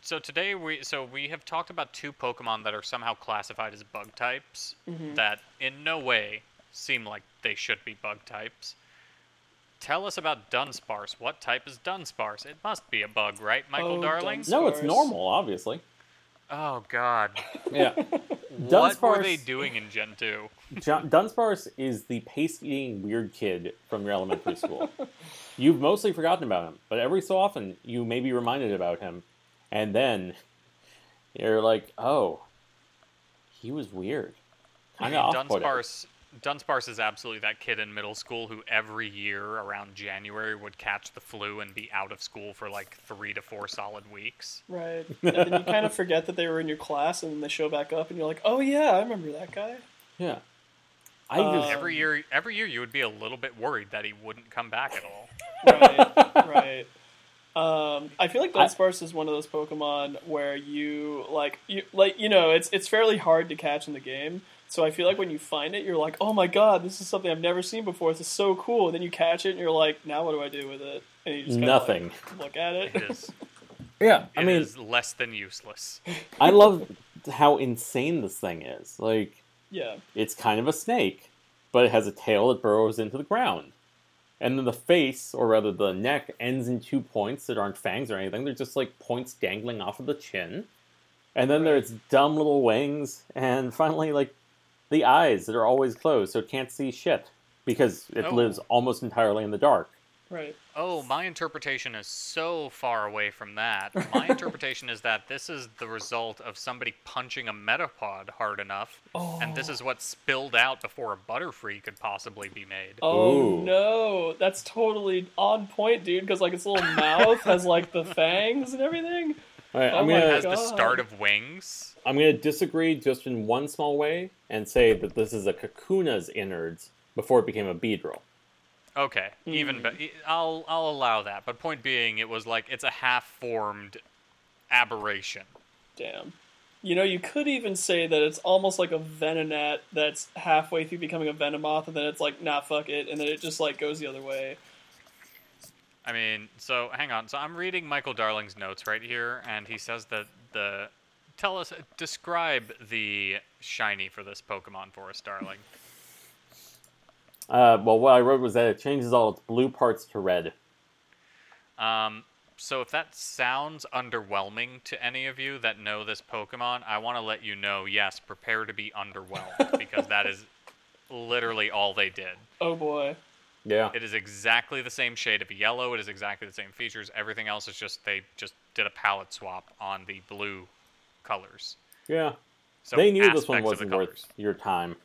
so today we so we have talked about two Pokemon that are somehow classified as bug types Mhm. that in no way seem like they should be bug types. Tell us about Dunsparce. What type is Dunsparce? It must be a bug, right, Michael Oh, Darling? Duns- No, it's normal, obviously. Oh God, Yeah. what were they doing in Gen two? John, Dunsparce is the paste-eating weird kid from your elementary school. You've mostly forgotten about him, but every so often you may be reminded about him, and then you're like, "Oh, he was weird." Kind of off-putting. Dunsparce. Dunsparce is absolutely that kid in middle school who every year around January would catch the flu and be out of school for like three to four solid weeks. Right. And then you kind of forget that they were in your class, and then they show back up, and you're like, "Oh yeah, I remember that guy." Yeah. I just Um, Every year, every year you would be a little bit worried that he wouldn't come back at all. right, right. Um, I feel like I- Dunsparce is one of those Pokemon where you like you like you know it's it's fairly hard to catch in the game. So I feel like when you find it, you're like, oh my god, this is something I've never seen before. This is so cool. And then you catch it, and you're like, now what do I do with it? And you just kinda, like, Nothing. look at it. It is. yeah. I it mean, is less than useless. I love how insane this thing is. Like, yeah, it's kind of a snake, but it has a tail that burrows into the ground. And then the face, or rather the neck, ends in two points that aren't fangs or anything. They're just like points dangling off of the chin. And then Right. there's dumb little wings, and finally, like, the eyes that are always closed, so it can't see shit because it Oh. lives almost entirely in the dark. Right. Oh, my interpretation is so far away from that. My interpretation is that this is the result of somebody punching a Metapod hard enough, and this is oh. what spilled out before a Butterfree could possibly be made. Oh Ooh. no, that's totally on point, dude. Because like its little mouth has like the fangs and everything. All right, Oh I'm my It gonna has the start of wings. I'm gonna disagree just in one small way and say that this is a Kakuna's innards before it became a Beedrill. Okay, even Hmm. be- I'll I'll allow that. But point being, it was like it's a half-formed aberration. Damn. You know, you could even say that it's almost like a Venonat that's halfway through becoming a Venomoth, and then it's like, nah, fuck it, and then it just like goes the other way. I mean, so hang on. So I'm reading Michael Darling's notes right here, and he says that the tell us describe the shiny for this Pokemon for us, Darling. Uh, well, what I wrote was that it changes all its blue parts to red. Um, so if that sounds underwhelming to any of you that know this Pokemon, I want to let you know, yes, prepare to be underwhelmed because that is literally all they did. Oh boy. Yeah. It is exactly the same shade of yellow. It is exactly the same features. Everything else is just they just did a palette swap on the blue colors. Yeah. So they knew this one wasn't worth your time.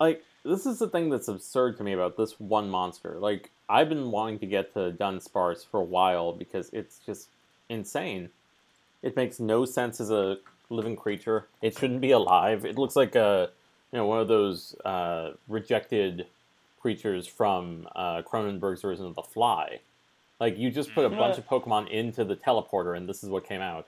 Like, this is the thing that's absurd to me about this one monster. Like, I've been wanting to get to Dunsparce for a while because it's just insane. It makes no sense as a living creature. It shouldn't be alive. It looks like a, you know, one of those uh, rejected creatures from uh, Cronenberg's version of The Fly. Like, you just put a Mm. bunch of Pokemon into the teleporter, and this is what came out.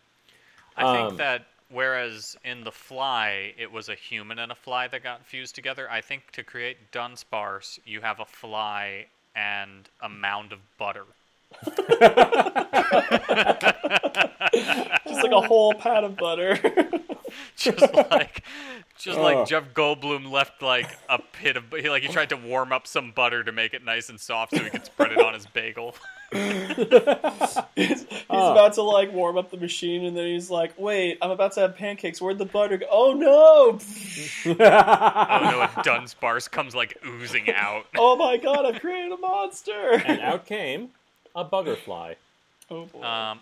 I think Um, that whereas in the fly it was a human and a fly that got fused together, I think to create Dunsparce you have a fly and a mound of butter. Just like a whole pat of butter. just like just Oh. like Jeff Goldblum left like a pit of he like he tried to warm up some butter to make it nice and soft so he could spread it on his bagel. he's he's Oh. about to like warm up the machine, and then he's like, "Wait, I'm about to have pancakes. Where'd the butter go? Oh no! Oh no, a Dunsparce comes like oozing out. Oh my god, I've created a monster!" and out came a butterfly. oh boy. Um,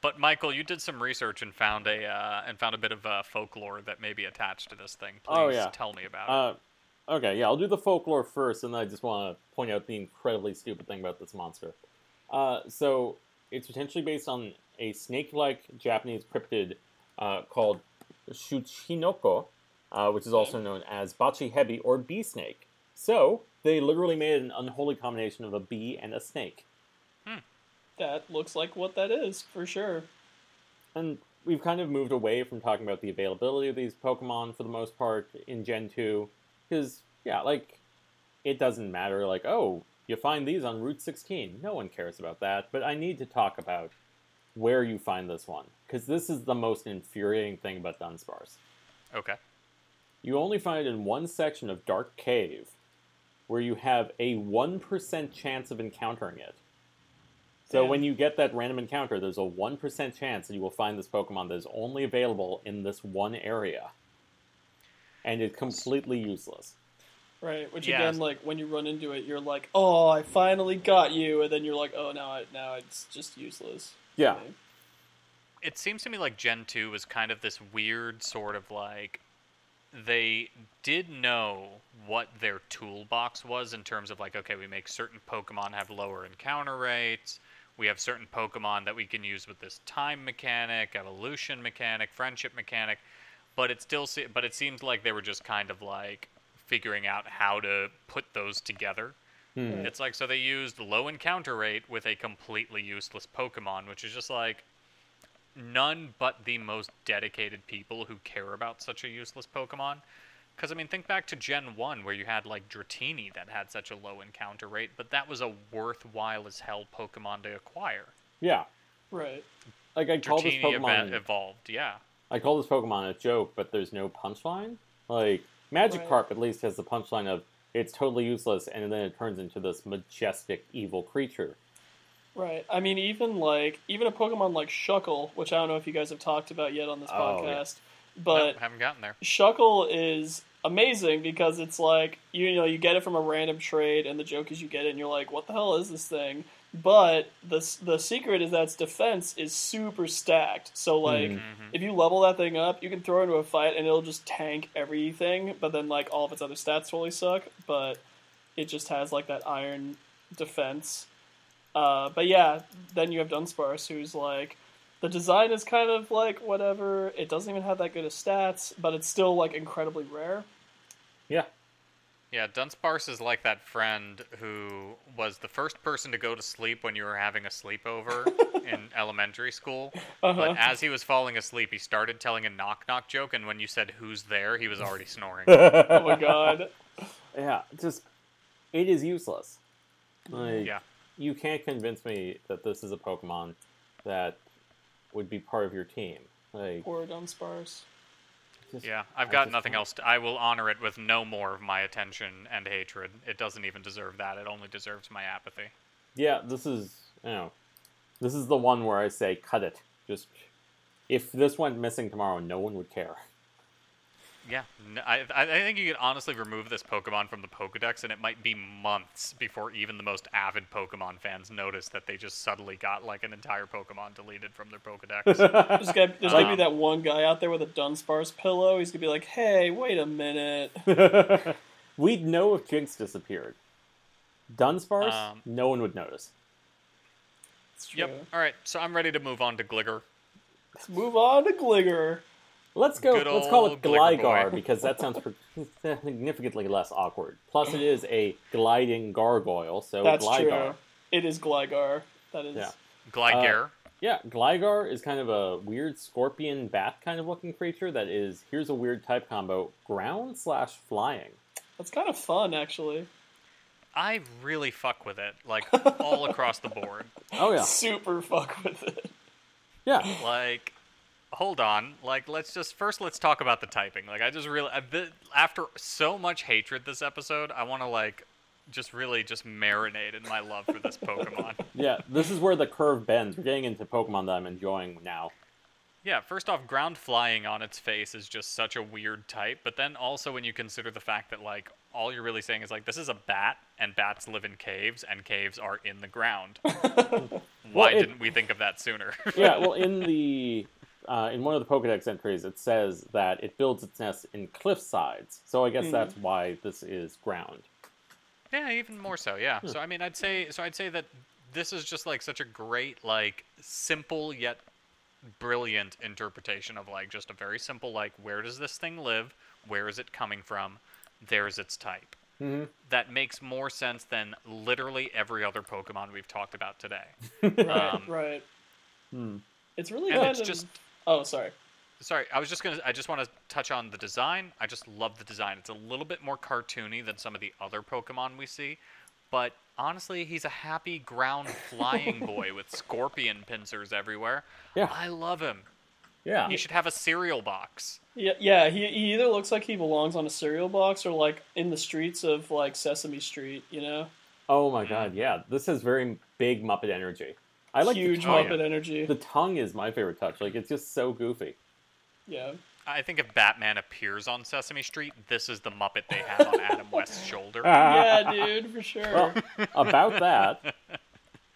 but Michael, you did some research and found a uh, and found a bit of uh, folklore that may be attached to this thing. Please Oh, yeah. tell me about it. Uh, okay, yeah, I'll do the folklore first, and then I just want to point out the incredibly stupid thing about this monster. Uh, so, it's potentially based on a snake-like Japanese cryptid uh, called Tsuchinoko, uh, which is also known as Bachi Hebi or bee snake. So, they literally made an unholy combination of a bee and a snake. that looks like what that is for sure. And we've kind of moved away from talking about the availability of these Pokemon for the most part in Gen 2. Because, yeah, like, it doesn't matter, like, oh, you find these on Route 16. No one cares about that. But I need to talk about where you find this one. Because this is the most infuriating thing about Dunsparce. okay. You only find it in one section of Dark Cave, where you have a 1% chance of encountering it. So when you get that random encounter, there's a 1% chance that you will find this Pokemon that is only available in this one area. And it's completely useless. Right, which Yeah. again, like when you run into it, you're like, "Oh, I finally got you," and then you're like, "Oh, now, I, now it's just useless." Yeah. It seems to me like Gen 2 was kind of this weird sort of like they did know what their toolbox was in terms of like okay, we make certain Pokemon have lower encounter rates. We have certain Pokemon that we can use with this time mechanic, evolution mechanic, friendship mechanic, but it still se- but it seems like they were just kind of like figuring out how to put those together. Hmm. It's like so they used low encounter rate with a completely useless Pokemon, which is just like none but the most dedicated people who care about such a useless Pokemon. Because I mean, think back to Gen One where you had like Dratini that had such a low encounter rate, but that was a worthwhile as hell Pokemon to acquire. Yeah, Right. like I call this Pokemon. eva- evolved, yeah. I call this Pokemon a joke, but there's no punchline. Like Magikarp at least has the punchline of it's totally useless, and then it turns into this majestic evil creature. Right. I mean, even like even a Pokemon like Shuckle, which I don't know if you guys have talked about yet on this Oh, yeah. podcast, but Nope, haven't gotten there. Shuckle is amazing because it's like you know you get it from a random trade, and the joke is you get it, and you're like, what the hell is this thing? But the the secret is that its defense is super stacked. So like, Mhm. if you level that thing up, you can throw it into a fight, and it'll just tank everything. But then like all of its other stats totally suck. But it just has like that iron defense. Uh, but yeah, then you have Dunsparce, who's like the design is kind of like whatever. It doesn't even have that good of stats, but it's still like incredibly rare. Yeah, Yeah, Dunsparce is like that friend who was the first person to go to sleep when you were having a sleepover in elementary school. Uh-huh. But as he was falling asleep, he started telling a knock knock joke, and when you said who's there, he was already snoring. Oh my god. yeah, just it is useless. Like, yeah. you can't convince me that this is a Pokemon that would be part of your team. Like, Poor Dunsparce. Just- Yeah, I've got nothing else. To, I will honor it with no more of my attention and hatred. It doesn't even deserve that. It only deserves my apathy. Yeah, this is you know, this is the one where I say cut it. Just if this went missing tomorrow, no one would care. Yeah, I I think you could honestly remove this Pokemon from the Pokedex, and it might be months before even the most avid Pokemon fans notice that they just suddenly got like an entire Pokemon deleted from their Pokedex. There's gonna, there's gonna be Um, that one guy out there with a Dunsparce pillow. He's gonna be like, "Hey, wait a minute." We'd know if Jynx disappeared. Dunsparce, Um, no one would notice. Yep. All right, so I'm ready to move on to Gligor. Let's move on to Gligor. Let's go. Good Let's call it old Gligar because that sounds significantly less awkward. Plus, it is a gliding gargoyle, so That's Gligar. true. It is Gligar. That is. Yeah. Gligar. Uh, yeah, Gligar is kind of a weird scorpion bat kind of looking creature that is here's a weird type combo: ground slash flying. That's kind of fun, actually. I really fuck with it, like all across the board. Oh yeah, Super fuck with it. yeah. Like, hold on. Like, let's just first let's talk about the typing. Like, I just really after so much hatred this episode, I want to like just really just marinate in my love for this Pokemon. Yeah, this is where the curve bends. We're getting into Pokemon that I'm enjoying now. Yeah, first off, ground flying on its face is just such a weird type, but then also when you consider the fact that like all you're really saying is like this is a bat and bats live in caves and caves are in the ground. Why it- didn't we think of that sooner? Yeah, well, in the uh, in one of the Pokedex entries, it says that it builds its nest in cliff sides. So I guess Hmm. that's why this is ground. yeah, even more so. Yeah. So I mean, I'd say so I'd say that this is just like such a great like simple yet brilliant interpretation of like just a very simple like where does this thing live? Where is it coming from? There's its type. hmm that makes more sense than literally every other Pokemon we've talked about today. Right. Um, right. Hmm. It's really and kind it's of. just- Oh, sorry. Sorry, I was just gonna. I just want to touch on the design. I just love the design. It's a little bit more cartoony than some of the other Pokemon we see, but honestly, he's a happy ground flying boy with scorpion pincers everywhere. Yeah. I love him. Yeah. He should have a cereal box. Yeah, yeah. He, he either looks like he belongs on a cereal box or like in the streets of like Sesame Street. You know, Oh my mm. god, yeah. This has very big Muppet energy. I like huge the tongue. Muppet energy. The tongue is my favorite touch. Like it's just so goofy. yeah. I think if Batman appears on Sesame Street, this is the Muppet they have on Adam West's shoulder. yeah, dude, for sure. Well, about that,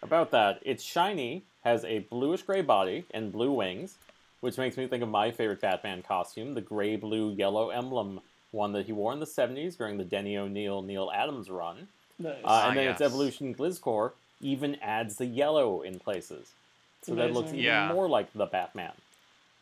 about that, it's shiny, has a bluish gray body and blue wings, which makes me think of my favorite Batman costume, the gray, blue, yellow emblem one that he wore in the '70s during the Denny O'Neil Neil Adams run. nice. Uh, and Ah, then its yes. evolution Gliscor even adds the yellow in places, so that looks even Yeah. more like the Batman.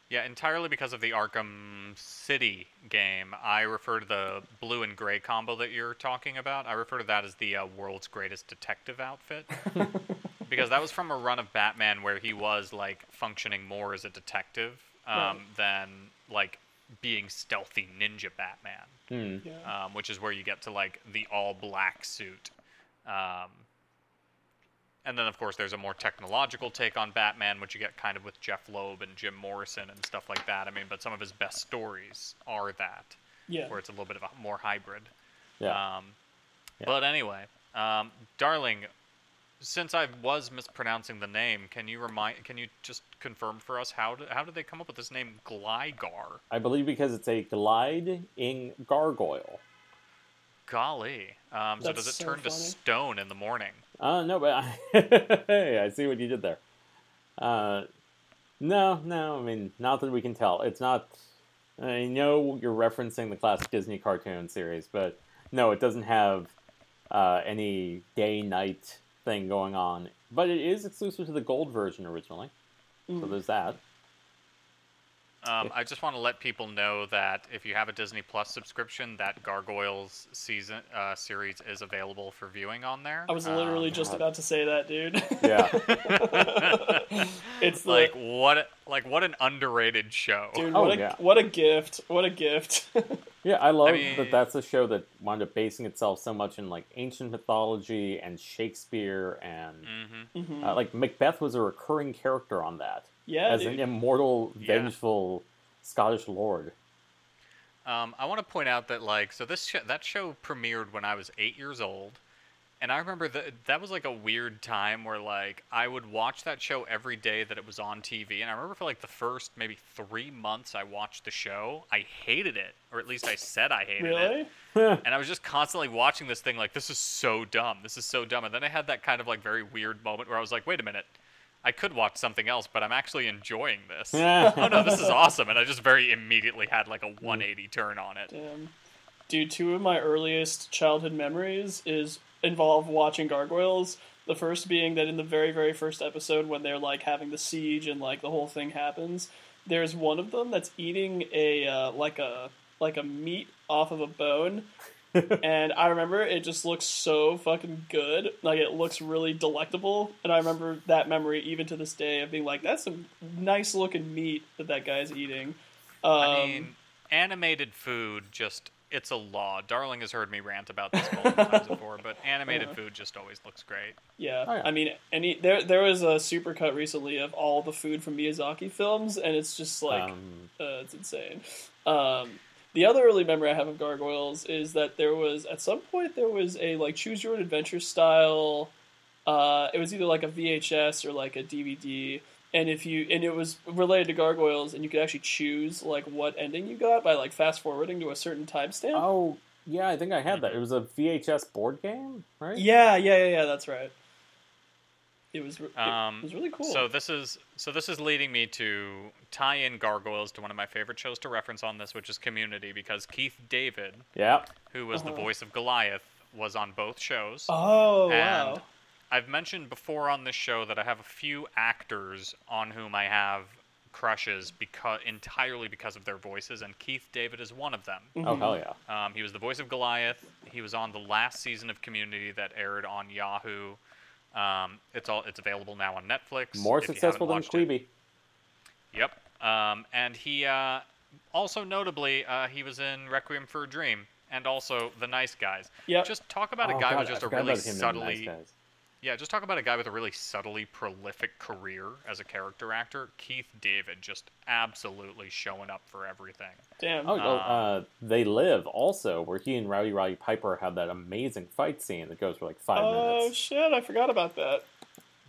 Yeah, entirely because of the Arkham City game. I refer to the blue and gray combo that you're talking about. I refer to that as the uh, world's greatest detective outfit. because that was from a run of Batman where he was like functioning more as a detective um, Right. than like being stealthy ninja Batman, Hmm. Yeah. um, which is where you get to like the all black suit. Um, and then, of course, there's a more technological take on Batman, which you get kind of with Jeph Loeb and Jim Morrison and stuff like that. I mean, but some of his best stories are that, yeah. where it's a little bit of a more hybrid. Yeah. Um, Yeah. But anyway, um, darling, since I was mispronouncing the name, can you remind? Can you just confirm for us how did, how did they come up with this name Gligar? I believe because it's a gliding gargoyle. Golly, um, so does it so turn to stone in the morning? Uh, no, but I, hey, I see what you did there. Uh, no, no, I mean, not that we can tell. It's not. I know you're referencing the classic Disney cartoon series, but no, it doesn't have uh, any day-night thing going on. But it is exclusive to the gold version originally, so Mm. there's that. Um, I just want to let people know that if you have a Disney Plus subscription, that Gargoyles season uh, series is available for viewing on there. I was literally Um, just God. about to say that, dude. Yeah, it's the, like what? Like what an underrated show. dude. Oh, What a yeah. what a gift! What a gift! yeah, I love mean- that. That's a show that wound up basing itself so much in like ancient mythology and Shakespeare and hmm Mhm. Uh, like Macbeth was a recurring character on that yeah, as dude. an immortal, Yeah. vengeful Scottish lord. Um, I want to point out that like so this sh- that show premiered when I was eight years old, and I remember that that was like a weird time where like I would watch that show every day that it was on TV, and I remember for like the first maybe three months I watched the show, I hated it, or at least I said I hated it. really. And I was just constantly watching this thing like this is so dumb. This is so dumb. And then I had that kind of like very weird moment where I was like, wait a minute. I could watch something else, but I'm actually enjoying this. oh no, this is awesome. And I just very immediately had like a 180 turn on it. Damn. Dude, two of my earliest childhood memories is involve watching gargoyles. The first being that in the very, very first episode when they're like having the siege and like the whole thing happens, there's one of them that's eating a uh, like a like a meat off of a bone. And I remember it just looks so fucking good. Like it looks really delectable. And I remember that memory even to this day of being like, that's some nice looking meat that that guy's eating. Um, I mean, animated food just it's a law. Darling has heard me rant about this multiple times before, but animated Uh-huh. food just always looks great. Yeah. Oh, yeah. I mean, any there there was a supercut recently of all the food from Miyazaki films, and it's just like um, uh, it's insane. Um, the other early memory I have of Gargoyles is that there was at some point there was a like choose your own adventure style. Uh, it was either like a VHS or like a DVD, and if you and it was related to Gargoyles, and you could actually choose like what ending you got by like fast forwarding to a certain timestamp. oh yeah, I think I had that. It was a VHS board game, right? Yeah, yeah, yeah, yeah. That's right. It was. re- It, Um, was really cool. So this is so this is leading me to tie in Gargoyles to one of my favorite shows to reference on this, which is Community, because Keith David, Yeah. who was the Uh-huh. voice of Goliath, was on both shows. oh and wow. I've mentioned before on this show that I have a few actors on whom I have crushes because entirely because of their voices, and Keith David is one of them. Oh Mhm. hell yeah. Um, he was the voice of Goliath. He was on the last season of Community that aired on Yahoo. Um, it's all it's available now on Netflix. More if you haven't successful than watched it. Yep. Um, and he uh, also notably uh, he was in Requiem for a Dream and also The Nice Guys. Yep. Just talk about a Oh, guy God, with just I a really about him in Nice subtly Guys. Yeah, just talk about a guy with a really subtly prolific career as a character actor. Keith David just absolutely showing up for everything. Damn. Oh, oh, Um, uh, They Live also, where he and Rowdy Roddy Piper have that amazing fight scene that goes for like five oh minutes. Oh shit! I forgot about that.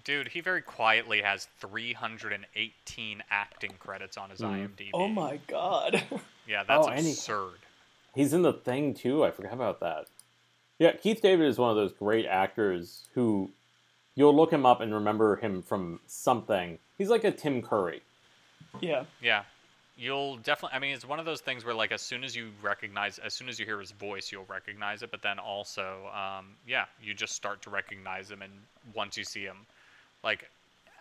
Dude, he very quietly has 318 acting credits on his Mhm. IMDb. Oh my god. Yeah, that's Oh, and he- absurd. He's in the thing too. I forgot about that. Yeah, Keith David is one of those great actors who you'll look him up and remember him from something. He's like a Tim Curry. yeah. Yeah. You'll definitely I mean it's one of those things where like as soon as you recognize as soon as you hear his voice you'll recognize it but then also um, yeah, you just start to recognize him and once you see him like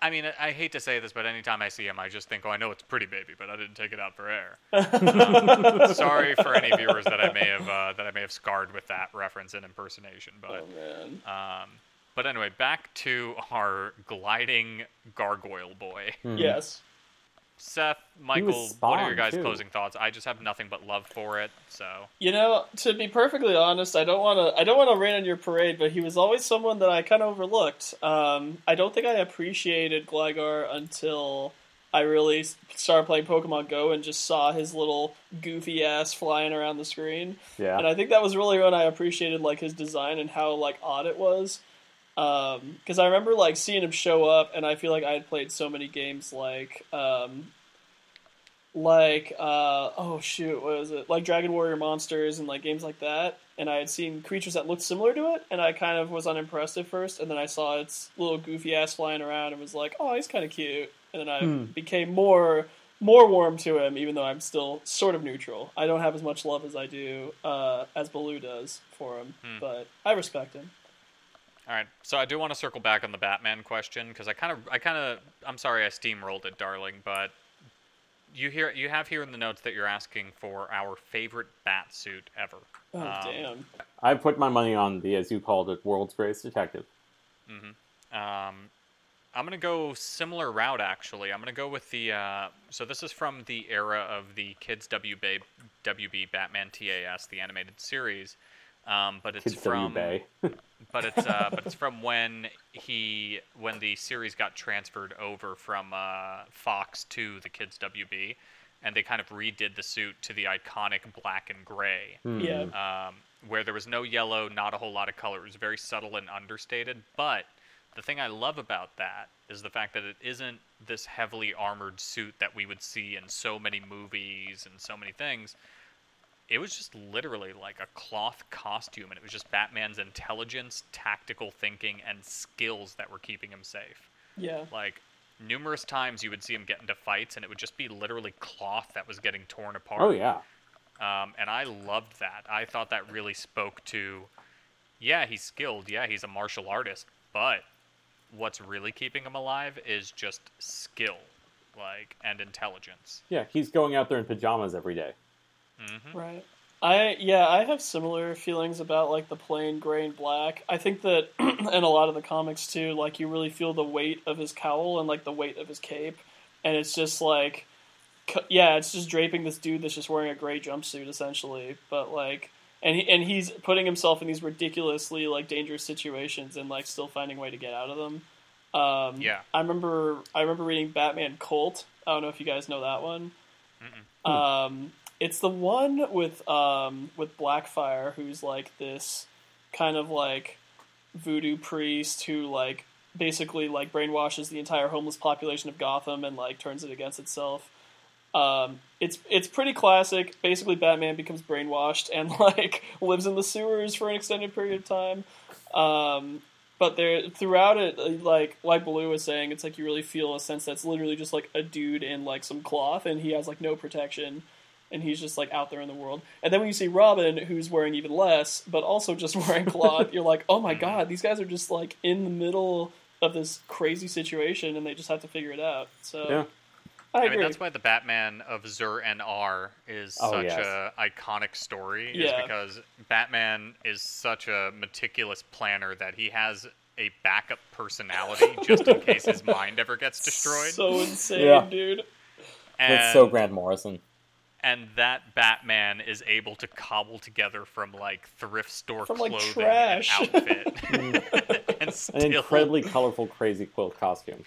I mean, I, I hate to say this, but anytime I see him, I just think, oh, I know it's pretty baby, but I didn't take it out for air. Um, sorry for any viewers that I may have uh, that I may have scarred with that reference and impersonation, but Oh man. um, but anyway, back to our gliding gargoyle boy. Mhm. Yes. Seth, Michael, what are your guys' too. closing thoughts? I just have nothing but love for it. So You know, to be perfectly honest, I don't want to. I don't want to rain on your parade, but he was always someone that I kind of overlooked. Um, I don't think I appreciated Gligar until I really started playing Pokemon Go and just saw his little goofy ass flying around the screen. Yeah. And I think that was really when I appreciated like his design and how like odd it was. Because I remember like seeing him show up, and I feel like I had played so many games like, um, like uh, oh shoot, what was it? Like Dragon Warrior Monsters and like games like that. And I had seen creatures that looked similar to it, and I kind of was unimpressed at first. And then I saw its little goofy ass flying around, and was like, oh, he's kind of cute. And then I Hmm. became more more warm to him, even though I'm still sort of neutral. I don't have as much love as I do uh, as Baloo does for him, Hmm. but I respect him. All right, so I do want to circle back on the Batman question because I kind of, I kind of, I'm sorry I steamrolled it, darling, but you hear, you have here in the notes that you're asking for our favorite bat suit ever. Oh Um, damn! I put my money on the, as you called it, world's greatest detective. Um, I'm gonna go similar route actually. I'm gonna go with the. Uh, so this is from the era of the Kids WB WB Batman TAS, the animated series. Um, but it's Kids from. But it's uh, but it's from when he when the series got transferred over from uh, Fox to the Kids WB, and they kind of redid the suit to the iconic black and gray, Hmm. Yeah, um, where there was no yellow, not a whole lot of color. It was very subtle and understated. But the thing I love about that is the fact that it isn't this heavily armored suit that we would see in so many movies and so many things it was just literally like a cloth costume and it was just batman's intelligence tactical thinking and skills that were keeping him safe. Yeah, like numerous times you would see him get into fights and it would just be literally cloth that was getting torn apart. Oh yeah. um, and i loved that. I thought that really spoke to yeah he's skilled. Yeah he's a martial artist. But what's really keeping him alive is just skill like and intelligence. Yeah, he's going out there in pajamas every day. Hmm right. I yeah, I have similar feelings about like the plain gray and black. I think that in a lot of the comics too, like you really feel the weight of his cowl and like the weight of his cape, and it's just like, yeah, it's just draping this dude that's just wearing a gray jumpsuit essentially, but like. And, he, and he's putting himself in these ridiculously like dangerous situations and like still finding a way to get out of them. Um, Yeah. I remember I remember reading Batman Cult. I don't know if you guys know that one. Um, it's the one with um, with Blackfire, who's like this kind of like voodoo priest who like basically like brainwashes the entire homeless population of Gotham and like turns it against itself. Um, it's it's pretty classic. Basically, Batman becomes brainwashed and like lives in the sewers for an extended period of time. Um, but there throughout it, uh, like like Blue was saying, it's like you really feel a sense that's literally just like a dude in like some cloth, and he has like no protection, and he's just like out there in the world. And then when you see Robin, who's wearing even less, but also just wearing cloth, you're like, oh my god, these guys are just like in the middle of this crazy situation, and they just have to figure it out. So Yeah. I I agree. mean, that's why the Batman of Zur-En-Arrh is Oh, such yes. a iconic story. Yeah. Is because Batman is such a meticulous planner that he has a backup personality just in case his mind ever gets destroyed. So insane, Yeah. dude. and, That's so Grant Morrison. And that Batman is able to cobble together from like thrift store From, like, clothing trash. and outfit, and An incredibly colorful, crazy quilt costume.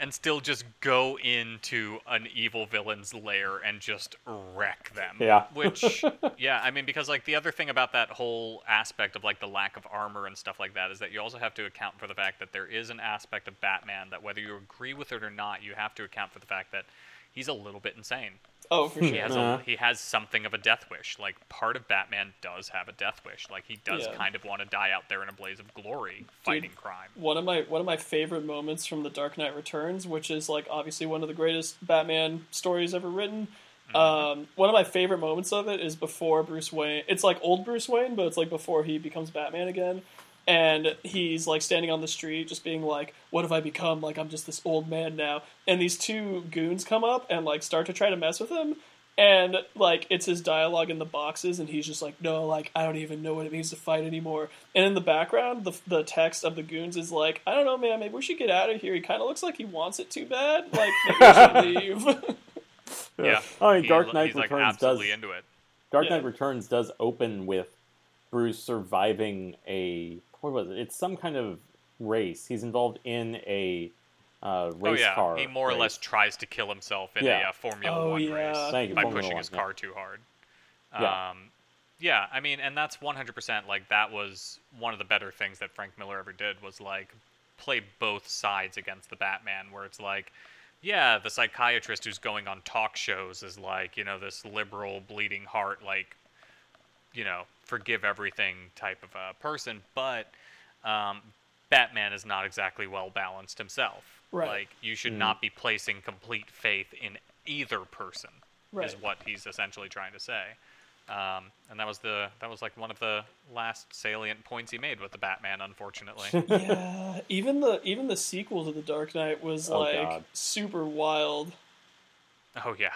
and still just go into an evil villain's lair and just wreck them. Yeah. Which, yeah, I mean, because like the other thing about that whole aspect of like the lack of armor and stuff like that is that you also have to account for the fact that there is an aspect of Batman that whether you agree with it or not, you have to account for the fact that he's a little bit insane. Oh, for He sure. has Uh-huh. a, he has something of a death wish. Like part of Batman does have a death wish. Like he does Yeah. kind of want to die out there in a blaze of glory fighting crime. one of my one of my favorite moments from The Dark Knight Returns, which is like obviously one of the greatest Batman stories ever written. Um, one of my favorite moments of it is before Bruce Wayne. It's like old Bruce Wayne, but it's like before he becomes Batman again. And he's like standing on the street, just being like, "What have I become? Like I'm just this old man now." And these two goons come up and like start to try to mess with him, and like it's his dialogue in the boxes, and he's just like, "No, like I don't even know what it means to fight anymore." And in the background, the the text of the goons is like, "I don't know, man. Maybe we should get out of here." He kind of looks like he wants it too bad. Like maybe we should leave. Yeah. I mean, He- Dark Knight he's like Returns does. into it. Dark Yeah. Knight Returns does open with Bruce surviving a what was it? It's some kind of race. He's involved in a uh, race oh yeah, car. he more or less tries to kill himself in Yeah. a uh, Formula Oh, One yeah. race Thank you, by Formula pushing One, his yeah. car too hard. Yeah. Um, yeah, I mean, and that's 100% like that was one of the better things that Frank Miller ever did was like play both sides against the Batman, where it's like, yeah, the psychiatrist who's going on talk shows is like, you know, this liberal, bleeding heart, like, you know, forgive everything type of a person, but um, Batman is not exactly well balanced himself. Right. Like, you should Mm. not be placing complete faith in either person. Is what he's essentially trying to say. Um, and that was the that was like one of the last salient points he made with the Batman, unfortunately. yeah, even the even the sequel to the Dark Knight was Oh, like God. super wild. oh yeah,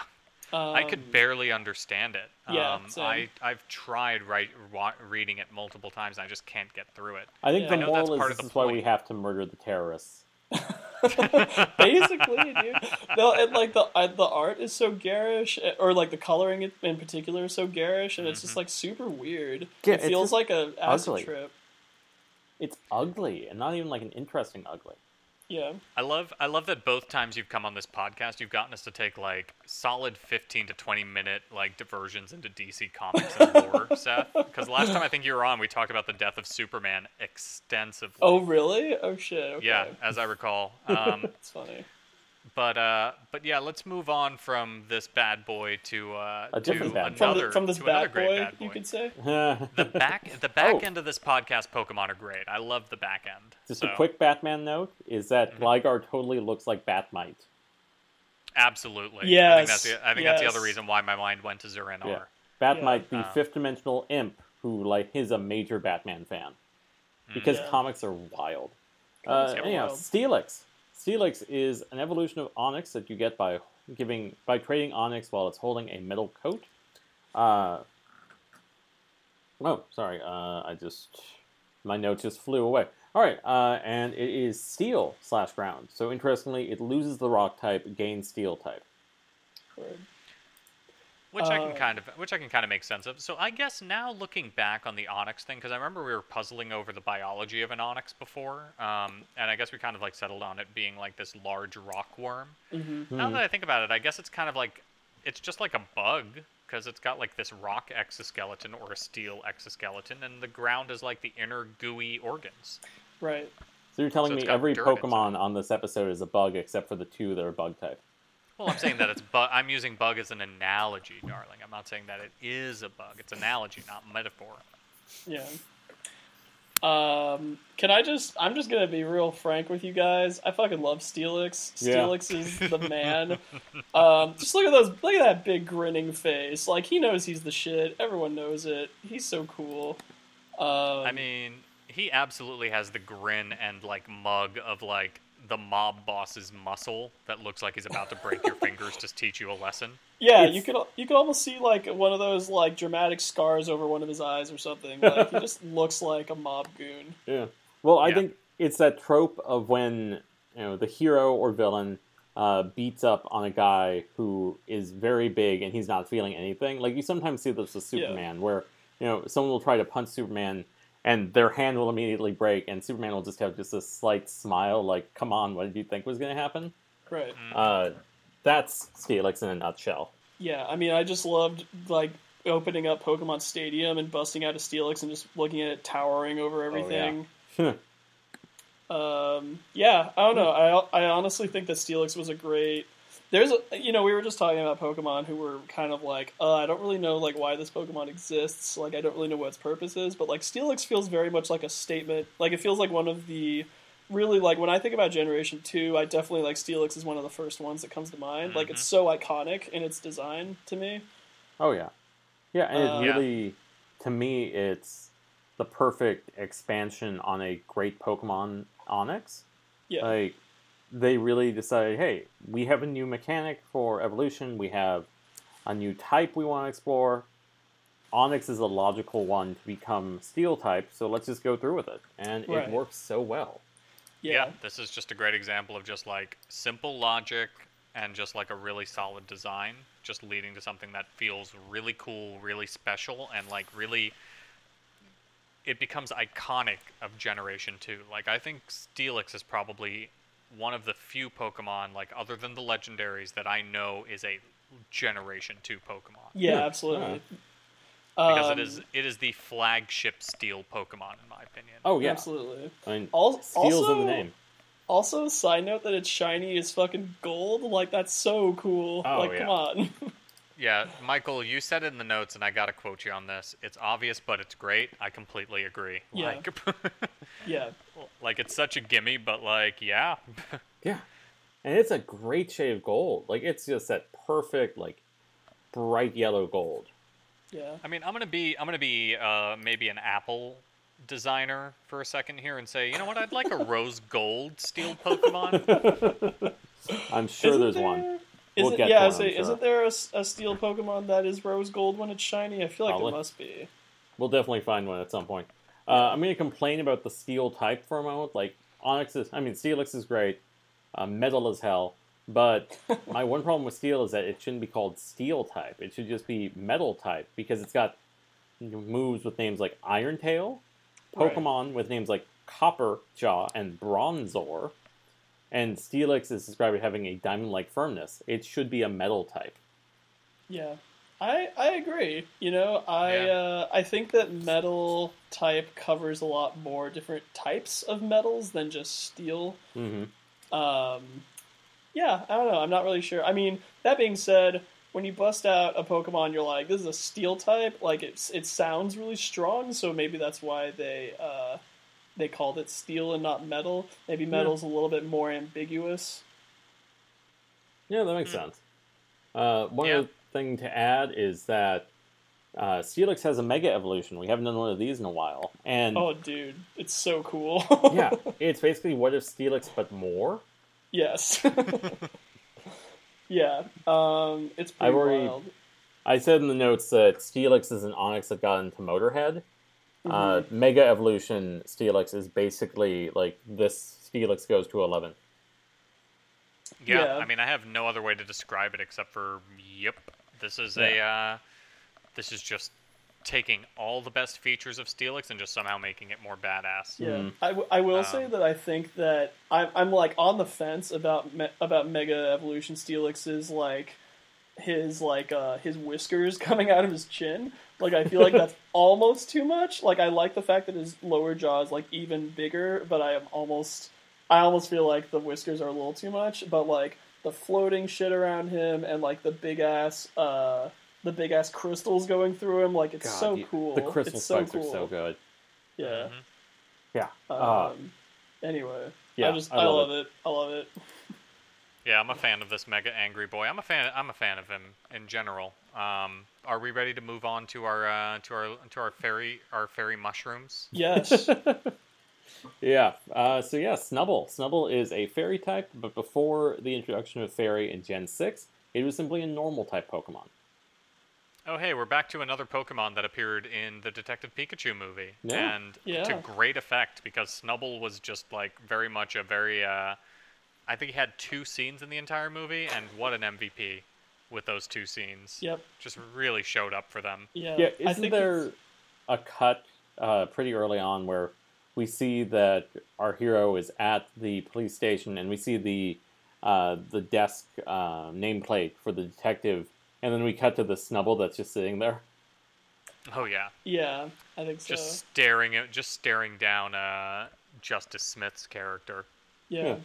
Um, I could barely understand it. yeah, um, same. I I've tried right, wa- reading it multiple times, and I just can't get through it. I think Yeah. the I know that's moral part is of this the is why we have to murder the terrorists. Basically, dude. No, and like the uh, the art is so garish, eh, or like the coloring in- in particular is so garish, and it's just like super weird. Yeah, it feels like a acid ugly. trip. It's ugly and not even like an interesting ugly. Yeah, I love I love that both times you've come on this podcast, you've gotten us to take like solid 15 to 20 minute like diversions into DC comics and lore, Seth. Because last time I think you were on, we talked about the death of Superman extensively. Oh, really? Oh shit. Okay. yeah, as I recall. Um, That's funny. But uh, but yeah, let's move on from this bad boy to uh, A to different bad boy. From, another the, from this to bad great boy, bad boy. you could say. The back the back Oh. end of this podcast Pokemon are great. I love the back end. Just So, a quick Batman note is that Mm-hmm. Gligar totally looks like Bat-Mite. Absolutely. I think that's the, I think that's the other reason why my mind went to Zur-En-Arrh. Yeah. Bat-Mite, the Uh. fifth dimensional imp, who like is a major Batman fan. Because Yeah. comics are wild. Comics Uh, are anyhow, wild. Steelix. Steelix is an evolution of Onix that you get by giving by trading Onix while it's holding a metal coat. Uh, oh, sorry. Uh, I just my note just flew away. All right, uh, and it is steel slash ground. So interestingly, it loses the rock type, gains steel type. Word. Which I can Uh, kind of, which I can kind of make sense of. So I guess now looking back on the Onix thing, because I remember we were puzzling over the biology of an Onix before, um, and I guess we kind of like settled on it being like this large rock worm. Mhm. Now Hmm. that I think about it, I guess it's kind of like, it's just like a bug because it's got like this rock exoskeleton or a steel exoskeleton, and the ground is like the inner gooey organs. Right. So you're telling So me every. Pokemon on this episode is a bug except for the two that are bug type. Well, I'm saying that it's bug. I'm using bug as an analogy, darling. I'm not saying that it is a bug. It's analogy, not metaphor. Yeah. Um, can I just? I'm just gonna be real frank with you guys. I fucking love Steelix. Yeah. Steelix is the man. um, just look at those. Look at that big grinning face. Like he knows he's the shit. Everyone knows it. He's so cool. Um, I mean, he absolutely has the grin and like mug of like the mob boss's muscle that looks like he's about to break your fingers to teach you a lesson. yeah, it's- you could you could almost see like one of those like dramatic scars over one of his eyes or something. Like he just looks like a mob goon. Yeah. Well, I Yeah. think it's that trope of when you know the hero or villain uh, beats up on a guy who is very big and he's not feeling anything. Like you sometimes see this with Yeah. Superman, where you know someone will try to punch Superman and their hand will immediately break, and Superman will just have just a slight smile, like, "Come on, what did you think was going to happen?" Right. Uh, that's Steelix in a nutshell. Yeah, I mean, I just loved like opening up Pokemon Stadium and busting out a Steelix and just looking at it towering over everything. um, yeah, I don't know. I I honestly think that Steelix was a great. There's a you know we were just talking about Pokemon who were kind of like uh, I don't really know like why this Pokemon exists like I don't really know what its purpose is but like Steelix feels very much like a statement like it feels like one of the really like when I think about Generation Two I definitely like Steelix is one of the first ones that comes to mind like it's so iconic in its design to me Oh yeah, yeah, and Uh, it Yeah. really, to me, it's the perfect expansion on a great Pokemon Onix. Yeah. Like they really decided, hey, we have a new mechanic for evolution. We have a new type we want to explore. Onix is a logical one to become Steel type, so let's just go through with it, and Right. it works so well. yeah. this is just a great example of just like simple logic and just like a really solid design, just leading to something that feels really cool, really special, and like really. It becomes iconic of Generation 2. Like, I think Steelix is probably one of the few Pokemon, like, other than the legendaries, that I know is a Generation 2 Pokemon. Yeah, Yeah. absolutely. Because Um, it is it is the flagship Steel Pokemon, in my opinion. Oh yeah, Absolutely. I mean, Al- Steel's also, in the name. Also, side note that it's shiny is fucking gold. Like that's so cool. Oh, like, yeah. come on. Yeah, Michael, you said it in the notes, and I gotta quote you on this. It's obvious, but it's great. I completely agree. Yeah. Like, yeah. like it's such a gimme, but like, yeah, Yeah, and it's a great shade of gold. Like it's just that perfect, like bright yellow gold. Yeah. I mean, I'm gonna be, I'm gonna be, uh, maybe an Apple designer for a second here and say, you know what? I'd like a rose gold steel Pokemon. I'm sure Isn't there's there- one. Isn't, We'll get yeah, to I one, say, sure. isn't there a steel Pokemon that is rose gold when it's shiny? I feel like Probably. there must be. We'll definitely find one at some point. Uh, I'm going to complain about the steel type for a moment. Like Onix is, I mean, Steelix is great, uh, metal as hell. But my one problem with steel is that it shouldn't be called steel type. It should just be metal type because it's got moves with names like Iron Tail, Right. Pokemon with names like Copper Jaw and Bronzor, and Steelix is described as having a diamond-like firmness. It should be a metal type. Yeah. I, I agree. You know, I Yeah. uh, I think that metal type covers a lot more different types of metals than just steel. hmm Um, yeah, I don't know. I'm not really sure. I mean, that being said, when you bust out a Pokemon, you're like, this is a steel type. Like it's it sounds really strong, so maybe that's why they uh, they called it steel and not metal. Maybe metal's a little bit more ambiguous. Yeah, that makes Hmm. sense. Uh, one Yeah. other thing to add is that uh, Steelix has a Mega Evolution. We haven't done one of these in a while, and Oh, dude, it's so cool. yeah, it's basically what if Steelix but more. yes. yeah. Um, it's pretty I've already- wild. I said in the notes that Steelix is an Onix that got into Motorhead. Uh, Mm-hmm. Mega Evolution Steelix is basically like this Steelix goes to eleven. Yeah, Yeah. I mean, I have no other way to describe it except for, yep, this is Yeah. a, uh, this is just taking all the best features of Steelix and just somehow making it more badass. Yeah, Mhm. I, w- I will say Um, that I think that I'm, I'm like on the fence about me- about Mega Evolution Steelix's like his like uh his whiskers coming out of his chin. Like I feel like that's almost too much. Like I like the fact that his lower jaw is like even bigger, but I am almost I almost feel like the whiskers are a little too much. But like the floating shit around him and like the big ass uh the big ass crystals going through him, like it's God, so the- cool. The crystal it's so spikes cool. are so good. Yeah. Mhm. Yeah. Um, Uh, anyway, yeah, I just I I, love love it. I love it. Yeah, I'm a fan of this Mega Angry Boy. I'm a fan. I'm a fan of him in general. Um, are we ready to move on to our uh, to our to our fairy our fairy mushrooms? Yes. Yeah. Uh, so yeah, Snubbull. Snubbull is a fairy type, but before the introduction of fairy in Gen six, it was simply a normal type Pokemon. Oh, hey, we're back to another Pokemon that appeared in the Detective Pikachu movie, Yeah. and to Yeah. great effect because Snubbull was just like very much a very. Uh, I think he had two scenes in the entire movie, and what an MVP with those two scenes. yep. Just really showed up for them. Yeah. Yeah, I isn't think there it's- a cut uh, pretty early on where we see that our hero is at the police station and we see the uh, the desk uh, nameplate for the detective, and then we cut to the Snubbull that's just sitting there. Oh yeah, Yeah, I think so. just staring at, just staring down uh, Justice Smith's character. Yeah.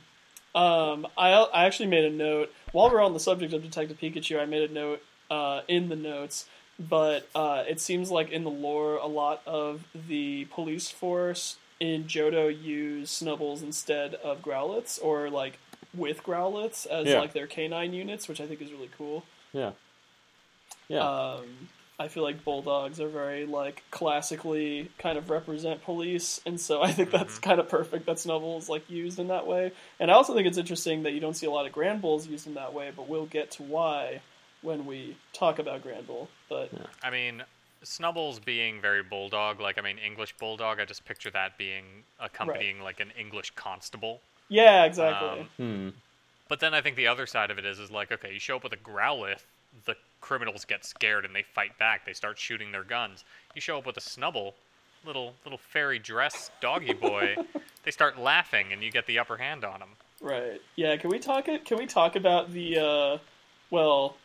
Um, I I actually made a note while we're on the subject of Detective Pikachu. I made a note uh, in the notes, but uh, it seems like in the lore, a lot of the police force in Johto use Snubbulls instead of Growlithes, or like with Growlithes as Yeah. like their canine units, which I think is really cool. Yeah, yeah. Um, I feel like bulldogs are very like classically kind of represent police, and so I think that's kind of perfect that Snubbull is like used in that way. And I also think it's interesting that you don't see a lot of Granbulls used in that way, but we'll get to why when we talk about Granbull. But I mean, Snubbulls being very bulldog, like I mean English bulldog, I just picture that being accompanying like an English constable. yeah, exactly. Um, Hmm. But then I think the other side of it is is like, okay, you show up with a Growlithe, the criminals get scared and they fight back. They start shooting their guns. You show up with a Snubbull, little little fairy dress doggy boy, they start laughing and you get the upper hand on them. Right. Yeah. Can we talk it? Can we talk about the uh, well,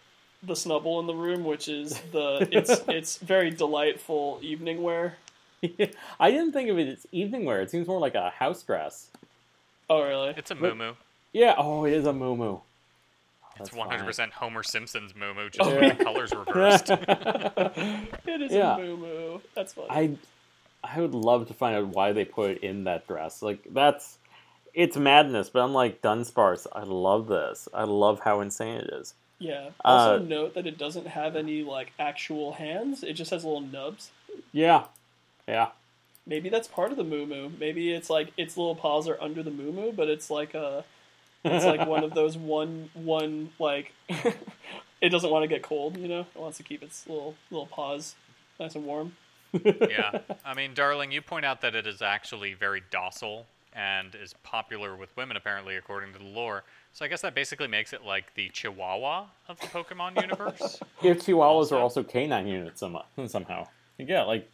the snubbull in the room, which is the it's it's very delightful evening wear. I didn't think of it as evening wear. It seems more like a house dress. Oh, really? It's a But- moo Yeah. Oh, it is a moo It's That's fine. 100% Homer Simpson's moo just Oh, with yeah. the colors reversed. It is Yeah. a moo moo. That's funny. I I would love to find out why they put it in that dress. Like that's it's madness, but I'm like Dunsparce. I love this. I love how insane it is. yeah. Also uh, note that it doesn't have any like actual hands. It just has little nubs. Yeah, yeah. Maybe that's part of the moo moo. Maybe it's like its little paws are under the moo moo, but it's like a it's like one of those one one like it doesn't want to get cold, you know. It wants to keep its little little paws nice and warm. yeah. I mean, darling, you point out that it is actually very docile and is popular with women, apparently, according to the lore. So I guess that basically makes it like the Chihuahua of the Pokemon universe. If Chihuahuas are also canine units somehow, somehow. Yeah, like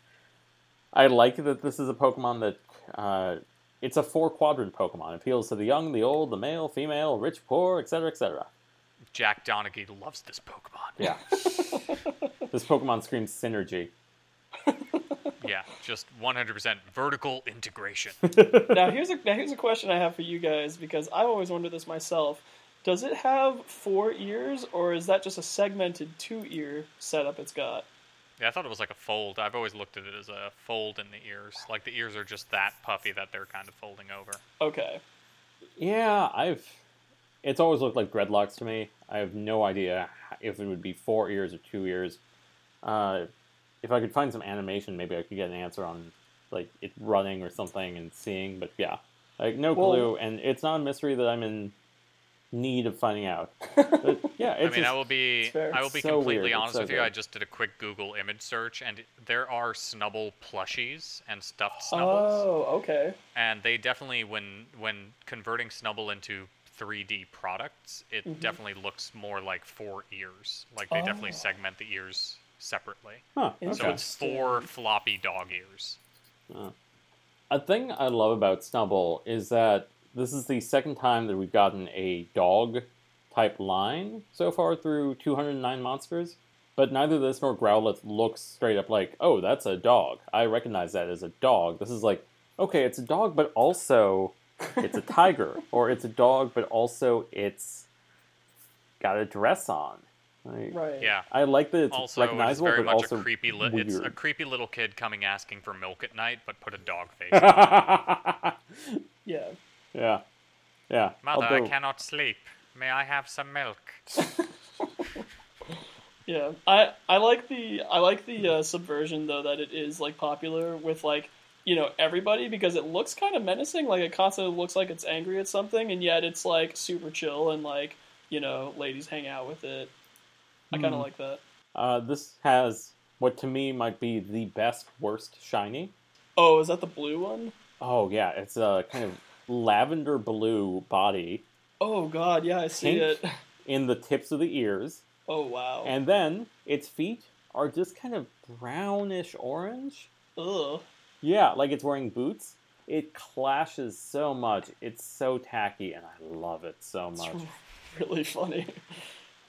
I like that this is a Pokemon that uh, it's a four quadrant Pokemon. It appeals to the young, the old, the male, female, rich, poor, etc., etc. Jack Donaghy loves this Pokemon. Yeah. this Pokemon screams synergy. Yeah, just 100% vertical integration. now here's a now here's a question I have for you guys because I've always wondered this myself. Does it have four ears or is that just a segmented two ear setup it's got? Yeah, I thought it was like a fold. I've always looked at it as a fold in the ears. Like the ears are just that puffy that they're kind of folding over. Okay. Yeah, I've. It's always looked like dreadlocks to me. I have no idea if it would be four ears or two ears. Uh, if I could find some animation, maybe I could get an answer on like it running or something and seeing. But yeah, like no Well- clue, and it's not a mystery that I'm in need of finding out. But yeah, I it's mean, I will be I will be So completely weird, honest so with you. I just did a quick Google image search, and there are Snubbull plushies and stuffed Snubbulls, Oh, okay. and they definitely, when when converting Snubbull into 3D products, it Mhm. definitely looks more like four ears. Like they definitely Oh. segment the ears separately. huh, Interesting. So it's four floppy dog ears. A thing I love about Snubbull is that this is the second time that we've gotten a dog type line so far through 209 monsters. But neither this nor Growlithe looks straight up like, oh, that's a dog. I recognize that as a dog. This is like, okay, it's a dog, but also it's a tiger. or it's a dog, but also it's got a dress on. Like, Right. Yeah. I like that it's Also, it's recognizable, very but much also a creepy. Li- it's a creepy little kid coming asking for milk at night, but put a dog face. on. Yeah. Yeah. Yeah. Mother, although- I cannot sleep. May I have some milk? Yeah, I I like the I like the uh, subversion though that it is like popular with like you know everybody because it looks kind of menacing. Like it constantly looks like it's angry at something, and yet it's like super chill and like you know ladies hang out with it. I kind of Hmm. like that. Uh, this has what to me might be the best worst shiny. Oh, is that the blue one? Oh yeah, it's a kind of lavender blue body Oh God, yeah, I see it. in the tips of the ears, Oh wow. and then its feet are just kind of brownish orange. Ugh. Yeah, like it's wearing boots. It clashes so much. It's so tacky, and I love it so much. It's much. really funny.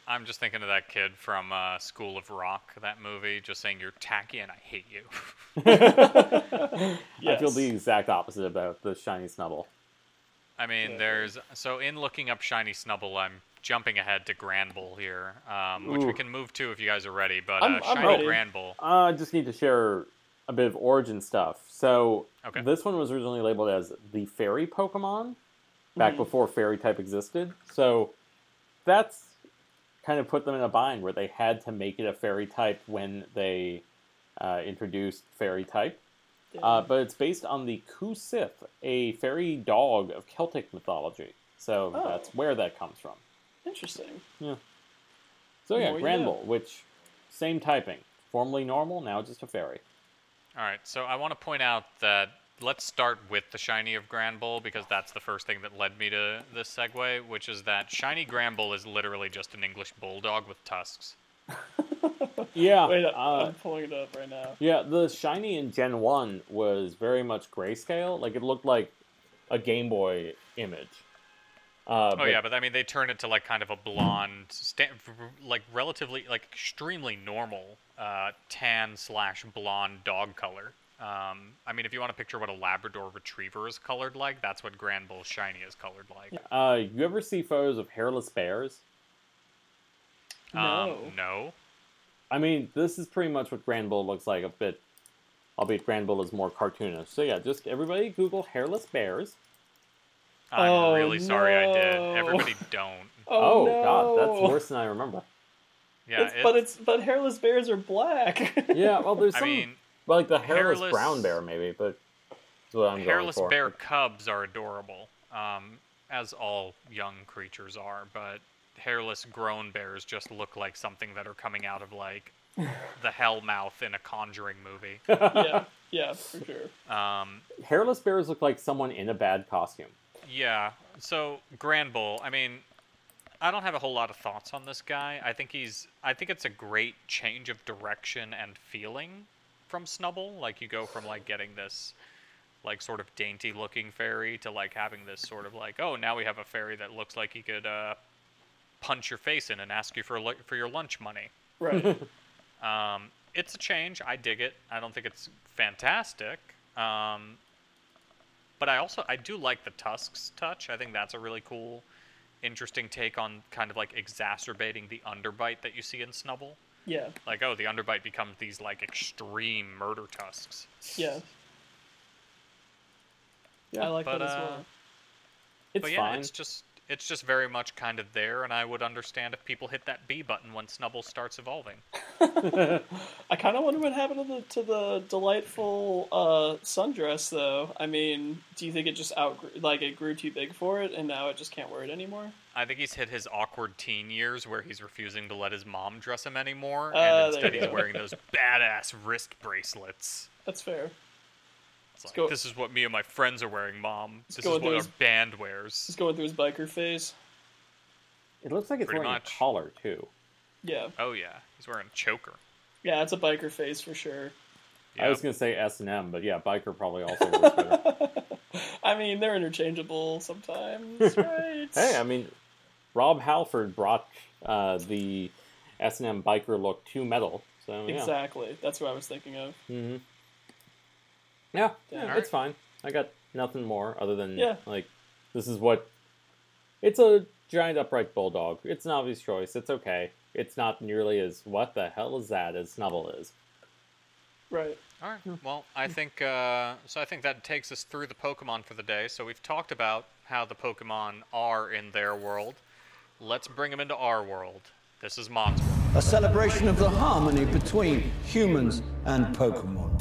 I'm just thinking of that kid from uh, School of Rock, that movie, just saying you're tacky and I hate you. I feel the exact opposite about the shiny snubbull. I mean, Yeah. there's so in looking up shiny Snubbull, I'm jumping ahead to Granbull here, um, which we can move to if you guys are ready. But I'm- uh, I'm shiny ready. Granbull, Uh, I just need to share a bit of origin stuff. So Okay. this one was originally labeled as the fairy Pokemon back Mhm. before fairy type existed. So that's kind of put them in a bind where they had to make it a fairy type when they uh, introduced fairy type. Uh, but it's based on the Kusith, a fairy dog of Celtic mythology. So Oh. that's where that comes from. Interesting. Yeah. So yeah, More you Granbull, which same typing, formerly normal, now just a fairy. All right, so I want to point out that let's start with the shiny of Granbull because that's the first thing that led me to this segue, which is that shiny Granbull is literally just an English bulldog with tusks. Yeah, Wait, uh, I'm pulling it up right now. yeah. The shiny in Gen One was very much grayscale. Like it looked like a Game Boy image. Uh, Oh yeah, but I mean they turn it to like kind of a blonde, sta- like relatively like extremely normal uh, tan slash blonde dog color. Um, I mean, if you want to picture what a Labrador Retriever is colored like, that's what Granbull Shiny is colored like. Uh, you ever see photos of hairless bears? Um, No. no. I mean, this is pretty much what Granbull looks like a bit, albeit Granbull is more cartoonish. So yeah, just everybody Google hairless bears. I'm Oh, really sorry I did. Everybody don't. Oh, God, that's no. worse than I remember. Yeah, It's- but it's but hairless bears are black. Yeah, well, there's I some mean, well, like the hairless, hairless- brown bear maybe, but that's what I'm hairless going for. bear cubs are adorable, um, as all young creatures are. But hairless grown bears just look like something that are coming out of like the hell mouth in a Conjuring movie. yeah, yeah, for sure. Um, Hairless bears look like someone in a bad costume. yeah. So Granbull, I mean, I don't have a whole lot of thoughts on this guy. I think he's. I think it's a great change of direction and feeling from Snubbull. Like you go from like getting this like sort of dainty looking fairy to like having this sort of like oh now we have a fairy that looks like he could uh, punch your face in and ask you for for your lunch money. Right. Um, it's a change. I dig it. I don't think it's fantastic. Um, but I also I do like the tusks touch. I think that's a really cool, interesting take on kind of like exacerbating the underbite that you see in Snubbull. Yeah, Like oh, the underbite becomes these like extreme murder tusks. yeah. Yeah, I like but, that as uh, well. It's but yeah, fine. it's just it's just very much kind of there, and I would understand if people hit that B button when Snubbull starts evolving. I kind of wonder what happened to the to the delightful uh, sundress, though. I mean, do you think it just outgrew, like it grew too big for it, and now it just can't wear it anymore? I think he's hit his awkward teen years where he's refusing to let his mom dress him anymore, Uh, and there instead he's go. wearing those badass wrist bracelets. That's fair. It's like, go- this is what me and my friends are wearing, mom. This is what with our those- band wears. He's going through his biker phase. It looks like it's Pretty wearing much. a collar too. Yeah, Oh yeah, he's wearing a choker. yeah, it's a biker phase for sure. I was gonna say S and M, but yeah, biker probably also works better. I mean, they're interchangeable sometimes, right? hey, I mean, Rob Halford brought uh, the S and M biker look to metal, so yeah. exactly. That's what I was thinking of. hmm Yeah, yeah, Alright. it's fine. I got nothing more other than Yeah. like this is what it's a giant upright bulldog. It's an obvious choice. It's okay. It's not nearly as what the hell is that as Snubbull is. Right. All right. Well, I think uh, so. I think that takes us through the Pokemon for the day. So we've talked about how the Pokemon are in their world. Let's bring them into our world. This is Mon's world. a celebration of the harmony between humans and Pokemon.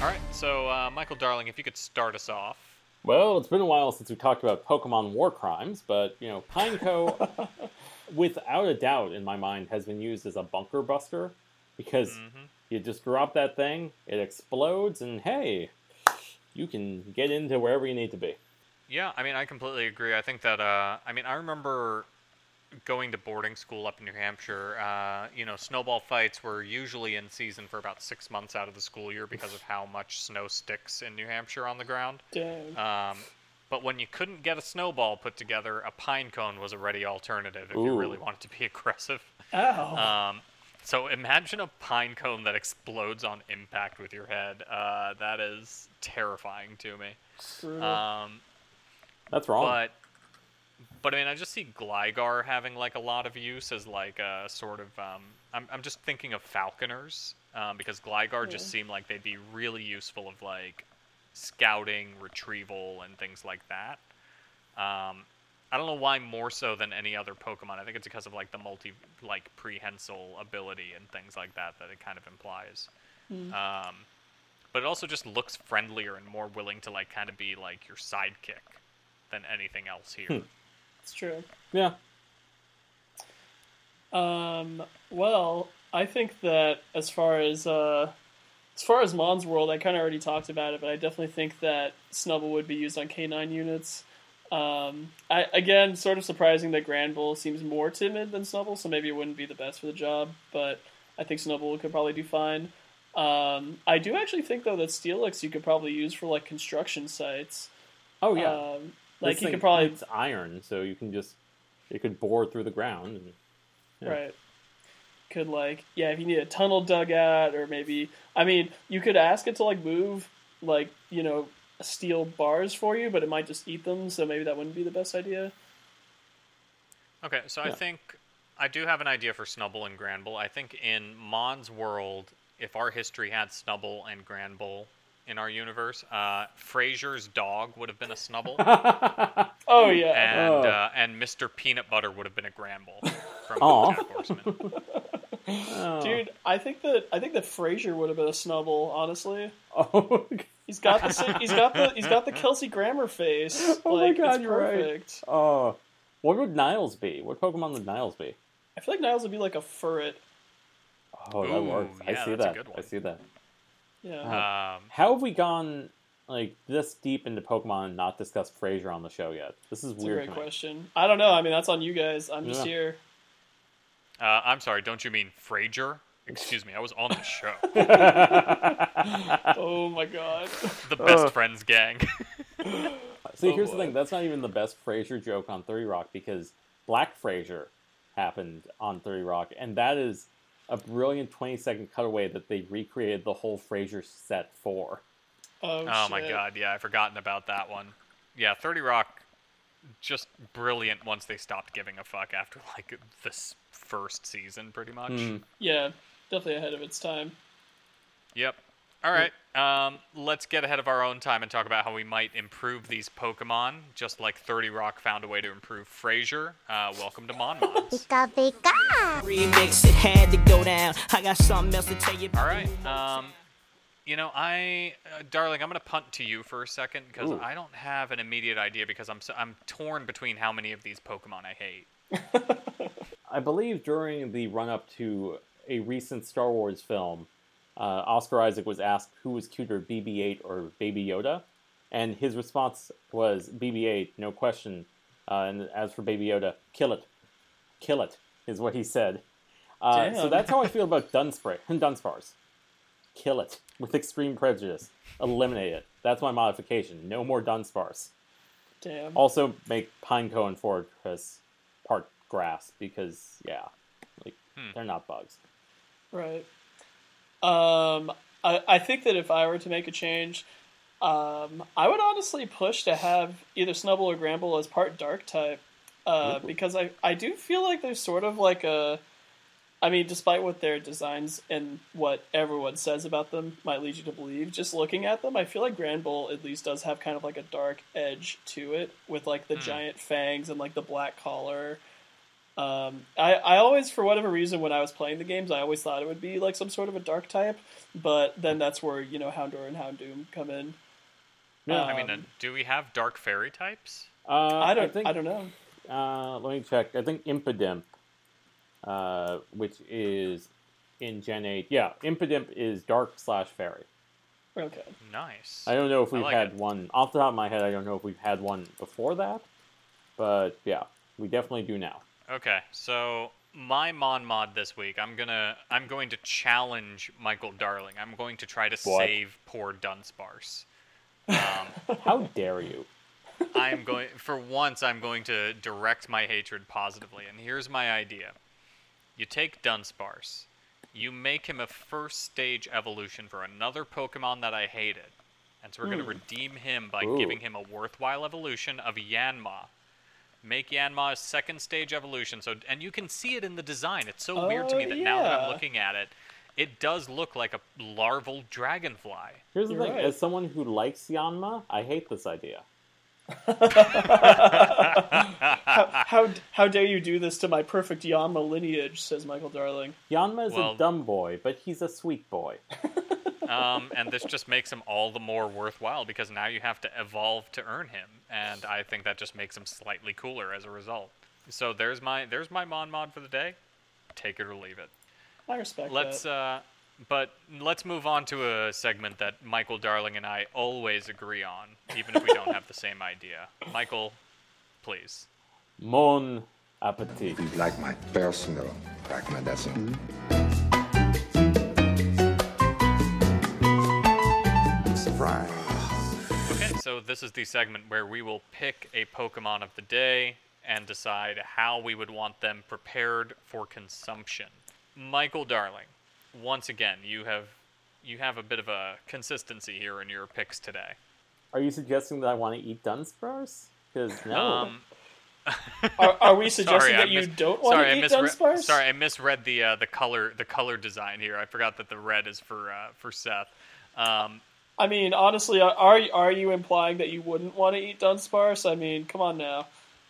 All right. So uh, Michael Darling, if you could start us off. Well, it's been a while since we talked about Pokemon war crimes, but you know, Pineco, without a doubt, in my mind, has been used as a bunker buster because Mm-hmm. you just drop that thing, it explodes, and hey, you can get into wherever you need to be. Yeah, I mean, I completely agree. I think that, uh, I mean, I remember going to boarding school up in New Hampshire. Uh, you know, snowball fights were usually in season for about six months out of the school year because of how much snow sticks in New Hampshire on the ground. Dang. Um, but when you couldn't get a snowball put together, a pine cone was a ready alternative if you Ooh. really wanted to be aggressive. Ow. Um, so imagine a pine cone that explodes on impact with your head. Uh, that is terrifying to me. Um, That's wrong. but but I mean, I just see Gligar having like a lot of use as like a sort of. Um, I'm I'm just thinking of Falconers um, because Gligar just seem like they'd be really useful of like scouting, retrieval, and things like that. Um, I don't know why more so than any other Pokemon. I think it's because of like the multi like prehensile ability and things like that that it kind of implies. Um, but it also just looks friendlier and more willing to like kind of be like your sidekick than anything else here. It's true. Yeah. Um, well, I think that as far as uh, as far as Mon's World, I kind of already talked about it, but I definitely think that Snubbull would be used on K9 units. Um, I, again, sort of surprising that Granbull seems more timid than Snubbull, so maybe it wouldn't be the best for the job, but I think Snubbull could probably do fine. Um, I do actually think, though, that Steelix you could probably use for, like, construction sites. Oh yeah. Um, like, This you thing- could probably it's iron, so you can just it could bore through the ground. And, Yeah. Right. Could like yeah, if you need a tunnel dug out or maybe I mean, you could ask it to like move like, you know, steel bars for you, but it might just eat them, so maybe that wouldn't be the best idea. Okay, so I think I do have an idea for Snubbull and Granbull. I think in Mon's world, if our history had Snubbull and Granbull in our universe, uh, Frasier's dog would have been a Snubbull, Oh yeah. and Oh. uh, and Mr. Peanut Butter would have been a Granbull from Aw. BoJack Horseman. Oh. Dude, I think that I think that Frasier would have been a snubbull, honestly. Oh, He's got the he's got the he's got the Kelsey Grammer face. Oh my God, it's you're right. perfect. oh. What would Niles be? What Pokemon would Niles be? I feel like Niles would be like a furret. Oh, that Ooh, works. I yeah, see that's a that. good I see that. Yeah. Um, How have we gone like this deep into Pokemon and not discussed Fraser on the show yet? This is It's a weird. great question. I don't know. I mean, that's on you guys. I'm just Yeah. here. uh, I'm sorry, don't you mean Frasier? Excuse me, I was on the show. Oh my god. The best friends gang. See, Oh, here's the thing. That's not even the best Frasier joke on 30 Rock because Black Frasier happened on 30 Rock, and that is a brilliant 20 second cutaway that they recreated the whole Frasier set for. Oh, Oh my god, yeah, I've forgotten about that one. Yeah, 30 Rock, just brilliant once they stopped giving a fuck after, like, this first season, pretty much. Hmm. Yeah, definitely ahead of its time. Yep. Alright, um, let's get ahead of our own time and talk about how we might improve these Pokemon, just like 30 Rock found a way to improve Frasier. Uh, welcome to Mon Mons. Pika pika. Remix, it had to go down. I got something else to tell you. Alright, um, you know, I, uh, darling, I'm gonna punt to you for a second because I don't have an immediate idea because I'm so, I'm torn between how many of these Pokemon I hate. I believe during the run up to a recent Star Wars film, uh, Oscar Isaac was asked who was cuter, BB 8 or Baby Yoda. And his response was BB 8, no question. Uh, and as for Baby Yoda, kill it. Kill it, is what he said. Uh, so that's how I feel about Dunspray, Dunsparce. Kill it with extreme prejudice. Eliminate it. That's my modification. No more Dunsparce. Damn. Also, make Pineco and Forretress part grass because, yeah, like Hmm. they're not bugs. Right. Um, I, I think that if I were to make a change, um, I would honestly push to have either Snubbull or Granbull as part Dark type, uh, because I I do feel like there's sort of like a, I mean, despite what their designs and what everyone says about them might lead you to believe, just looking at them, I feel like Granbull at least does have kind of like a dark edge to it, with like the giant fangs and like the black collar. Um, I, I always, for whatever reason, when I was playing the games, I always thought it would be like some sort of a dark type, but then that's where you know Houndour and Houndoom come in. Yeah, I mean, uh, Um, do we have Dark Fairy types? Uh, I don't, I, think, I don't know. Uh, let me check. I think Impidimp, uh, which is in Gen 8. Yeah, Impidimp is dark slash fairy. Okay, Nice. I don't know if we've like had it. one off the top of my head. I don't know if we've had one before that, but yeah, we definitely do now. Okay, so my Mon Mod this week, I'm gonna I'm going to challenge Michael Darling. I'm going to try to What? save poor Dunsparce. Um, How dare you? I'm going for once. I'm going to direct my hatred positively, and here's my idea: you take Dunsparce, you make him a first stage evolution for another Pokemon that I hated, and so we're going to redeem him by Ooh. giving him a worthwhile evolution of Yanma. Make Yanma's second stage evolution. So, and you can see it in the design. It's so weird to Oh, me that now that I'm looking at it, it does look like a larval dragonfly. Here's the You're thing: right. as someone who likes Yanma, I hate this idea. How, how how dare you do this to my perfect Yanma lineage? Says Michael Darling. Yanma is Well- a dumb boy, but he's a sweet boy. um, and this just makes him all the more worthwhile because now you have to evolve to earn him, and I think that just makes him slightly cooler as a result. So there's my there's my Mon mod for the day. Take it or leave it. I respect Let's that. uh, but let's move on to a segment that Michael Darling and I always agree on, even if we don't have the same idea. Michael, please. Mon appetit. You like my personal recommendation? Mm-hmm. Surprise. Okay, so this is the segment where we will pick a Pokemon of the day and decide how we would want them prepared for consumption. Michael Darling, once again, you have you have a bit of a consistency here in your picks today. Are you suggesting that I want to eat Dunsparce? Because no. Um, Are, are we suggesting sorry, I that you mis- don't want sorry, to I eat misread- Dunsparce? Sorry, I misread the uh, the color the color design here. I forgot that the red is for uh, for Seth. Um, I mean, honestly, are are are you implying that you wouldn't want to eat Dunsparce? I mean, come on now.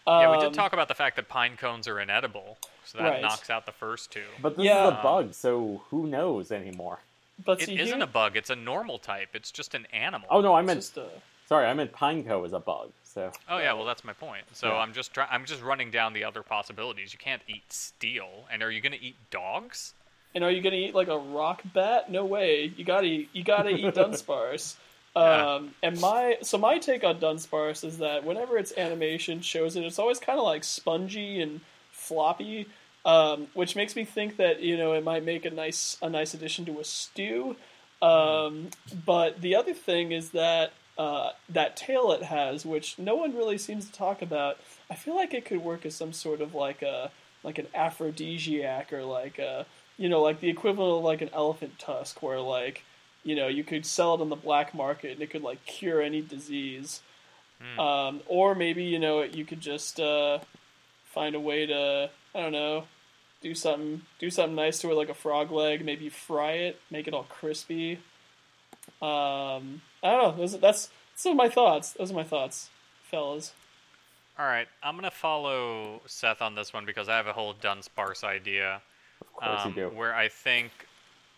yeah, we Um, did talk about the fact that pine cones are inedible, so that Right. knocks out the first two. but this yeah. is a bug, so who knows anymore? But It see, isn't here- a bug; it's a normal type. It's just an animal. Oh no, I meant just a- sorry, I meant Pineco is a bug. So Oh yeah, well that's my point. So Yeah. I'm just try- I'm just running down the other possibilities. You can't eat steel, and are you gonna eat dogs? And are you gonna eat like a rock bat? No way. You gotta eat, you gotta eat Dunsparce. Yeah. Um, and my so my take on Dunsparce is that whenever its animation shows it, it's always kind of like spongy and floppy, um, which makes me think that you know it might make a nice a nice addition to a stew. Um, but the other thing is that uh, that tail it has, which no one really seems to talk about, I feel like it could work as some sort of like a like an aphrodisiac or like a you know like the equivalent of like an elephant tusk, where like you know you could sell it on the black market and it could like cure any disease. Um, or maybe you know you could just uh, find a way to I don't know do something do something nice to it like a frog leg maybe fry it make it all crispy. Um i don't know. Those, that's some of my thoughts. Those are my thoughts fellas. All right, I'm gonna follow Seth on this one because I have a whole Dunsparce idea. of course um, you do. Where I think,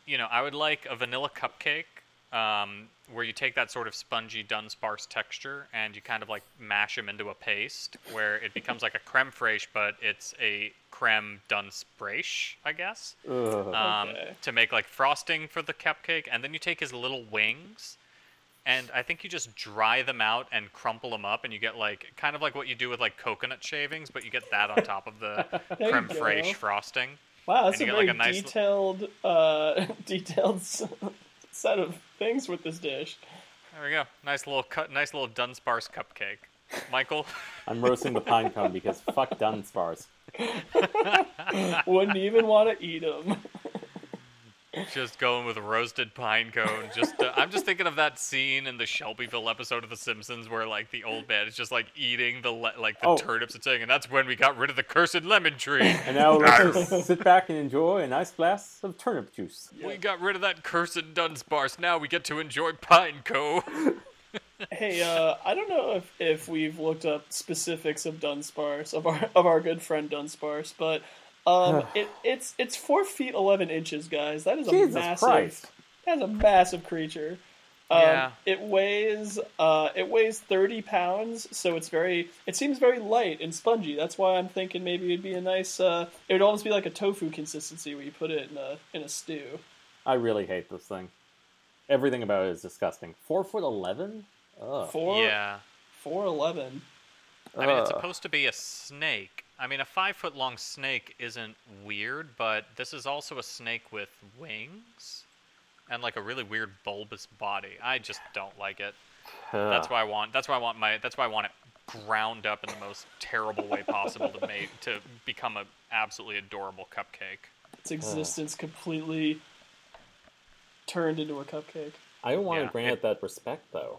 you know, I would like a vanilla cupcake, um, where you take that sort of spongy Dunsparce texture and you kind of like mash them into a paste, where it becomes like a creme fraiche, but it's a creme Dunsparce, I guess. Ugh. um, Okay. to make like frosting for the cupcake, and then you take his little wings, and I think you just dry them out and crumple them up, and you get like kind of like what you do with like coconut shavings, but you get that on top of the creme fraiche frosting. wow that's a get, very like, a nice- detailed uh detailed set of things with this dish There we go. Nice little cut. Nice little Dunsparce cupcake. Michael, I'm roasting the pine cone because fuck Dunsparce. wouldn't even want to eat them just going with roasted pine cone. Just uh, I'm just thinking of that scene in the Shelbyville episode of The Simpsons where like the old man is just like eating the le- like the Oh. turnips and saying, and that's when we got rid of the cursed lemon tree. And now let's sit back and enjoy a nice glass of turnip juice. We got rid of that cursed Dunsparce. Now we get to enjoy Pineco. Hey, uh, I don't know if, if we've looked up specifics of Dunsparce of our of our good friend Dunsparce, but um, it, it's it's four feet eleven inches, guys. That is a Jesus massive. Christ. That's a massive creature. Um, Yeah. It weighs uh, it weighs thirty pounds, so it's very it seems very light and spongy. That's why I'm thinking maybe it'd be a nice. Uh, it would almost be like a tofu consistency where you put it in a in a stew. I really hate this thing. Everything about it is disgusting. Four foot eleven? Ugh. Four yeah. four eleven. I mean, it's supposed to be a snake. I mean, a five foot long snake isn't weird, but this is also a snake with wings and like a really weird bulbous body. I just don't like it. That's why I want. That's why I want my. That's why I want it ground up in the most terrible way possible to make to become a absolutely adorable cupcake. its existence completely turned into a cupcake. I don't want Yeah, to grant it- it that respect though.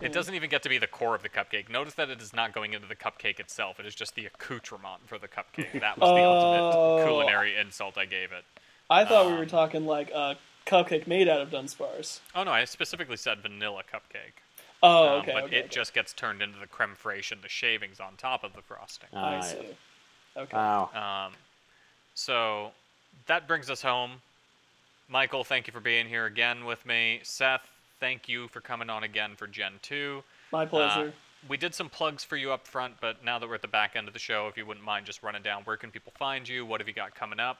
It doesn't even get to be the core of the cupcake. Notice that it is not going into the cupcake itself. It is just the accoutrement for the cupcake. That was the Oh. ultimate culinary insult I gave it. I thought we were Um, talking like a cupcake made out of Dunsparce. Oh no, I specifically said vanilla cupcake. Oh, Um, okay. but okay, it okay. just gets turned into the creme fraiche and the shavings on top of the frosting. I see. Okay. Wow. Um, so that brings us home. Michael, thank you for being here again with me. Seth, thank you for coming on again for Gen 2. My pleasure. Uh, we did some plugs for you up front, but now that we're at the back end of the show, if you wouldn't mind just running down, where can people find you? What have you got coming up?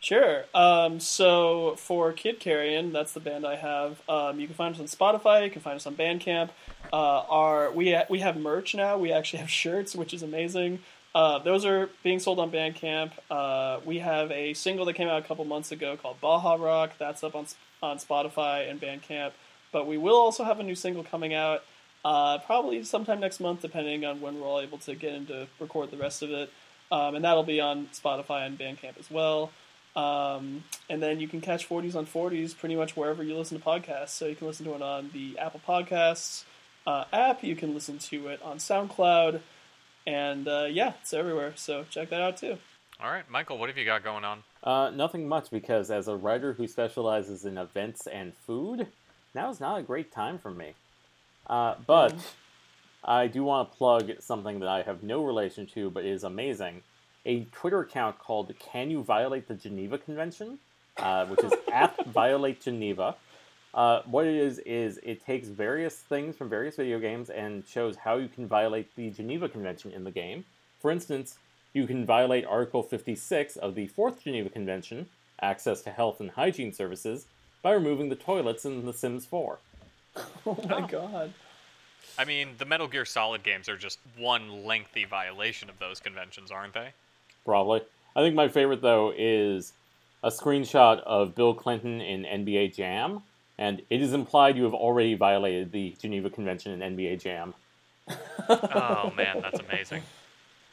Sure. Um, so for Kid Carrion, that's the band I have. Um, you can find us on Spotify. You can find us on Bandcamp. Uh, our we ha- we have merch now. We actually have shirts, which is amazing. Uh, those are being sold on Bandcamp. Uh, we have a single that came out a couple months ago called Baja Rock. That's up on on Spotify and Bandcamp. But we will also have a new single coming out uh, probably sometime next month, depending on when we're all able to get into record the rest of it. Um, and that'll be on Spotify and Bandcamp as well. Um, and then you can catch 40s on 40s pretty much wherever you listen to podcasts. So you can listen to it on the Apple Podcasts uh, app. You can listen to it on SoundCloud. And uh, yeah, it's everywhere. So check that out too. All right, Michael, what have you got going on? Uh, nothing much because as a writer who specializes in events and food, now is not a great time for me. Uh, but I do want to plug something that I have no relation to, but is amazing. A Twitter account called "Can You Violate the Geneva Convention," uh, which is at Violate Geneva. Uh, what it is is it takes various things from various video games and shows how you can violate the Geneva Convention in the game. For instance, you can violate Article 56 of the Fourth Geneva Convention, access to health and hygiene services, by removing the toilets in The Sims 4. Oh my oh. god. I mean, the Metal Gear Solid games are just one lengthy violation of those conventions, aren't they? Probably. I think my favorite, though, is a screenshot of Bill Clinton in NBA Jam, and it is implied you have already violated the Geneva Convention in NBA Jam. oh man, that's amazing.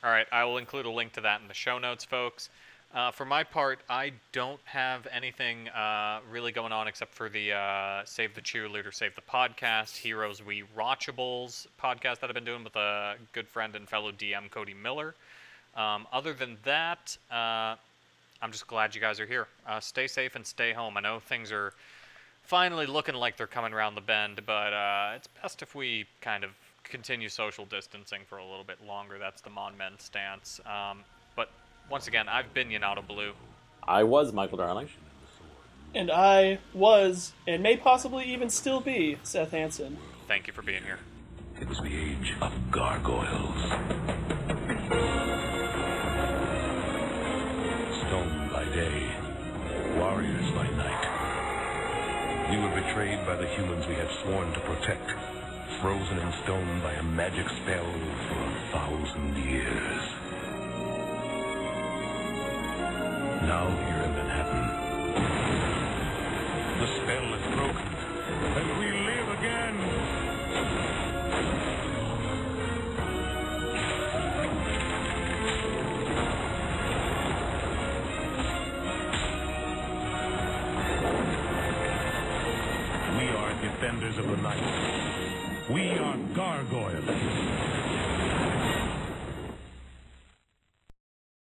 All right, I will include a link to that in the show notes, folks. Uh, for my part, I don't have anything uh, really going on except for the uh, Save the Cheerleader, Save the Podcast, Heroes We Watchables podcast that I've been doing with a good friend and fellow DM, Cody Miller. Um, other than that, uh, I'm just glad you guys are here. Uh, stay safe and stay home. I know things are finally looking like they're coming around the bend, but uh, it's best if we kind of continue social distancing for a little bit longer. That's the Mon Men stance. Um, once again, I've been Yanato Blue. I was Michael Darling. And I was, and may possibly even still be, Seth Hansen. Thank you for being here. It was the age of gargoyles. Stone by day, warriors by night. We were betrayed by the humans we had sworn to protect, frozen in stone by a magic spell for a thousand years. Now here in Manhattan, the spell is broken, and we live again. We are defenders of the night. We are gargoyles.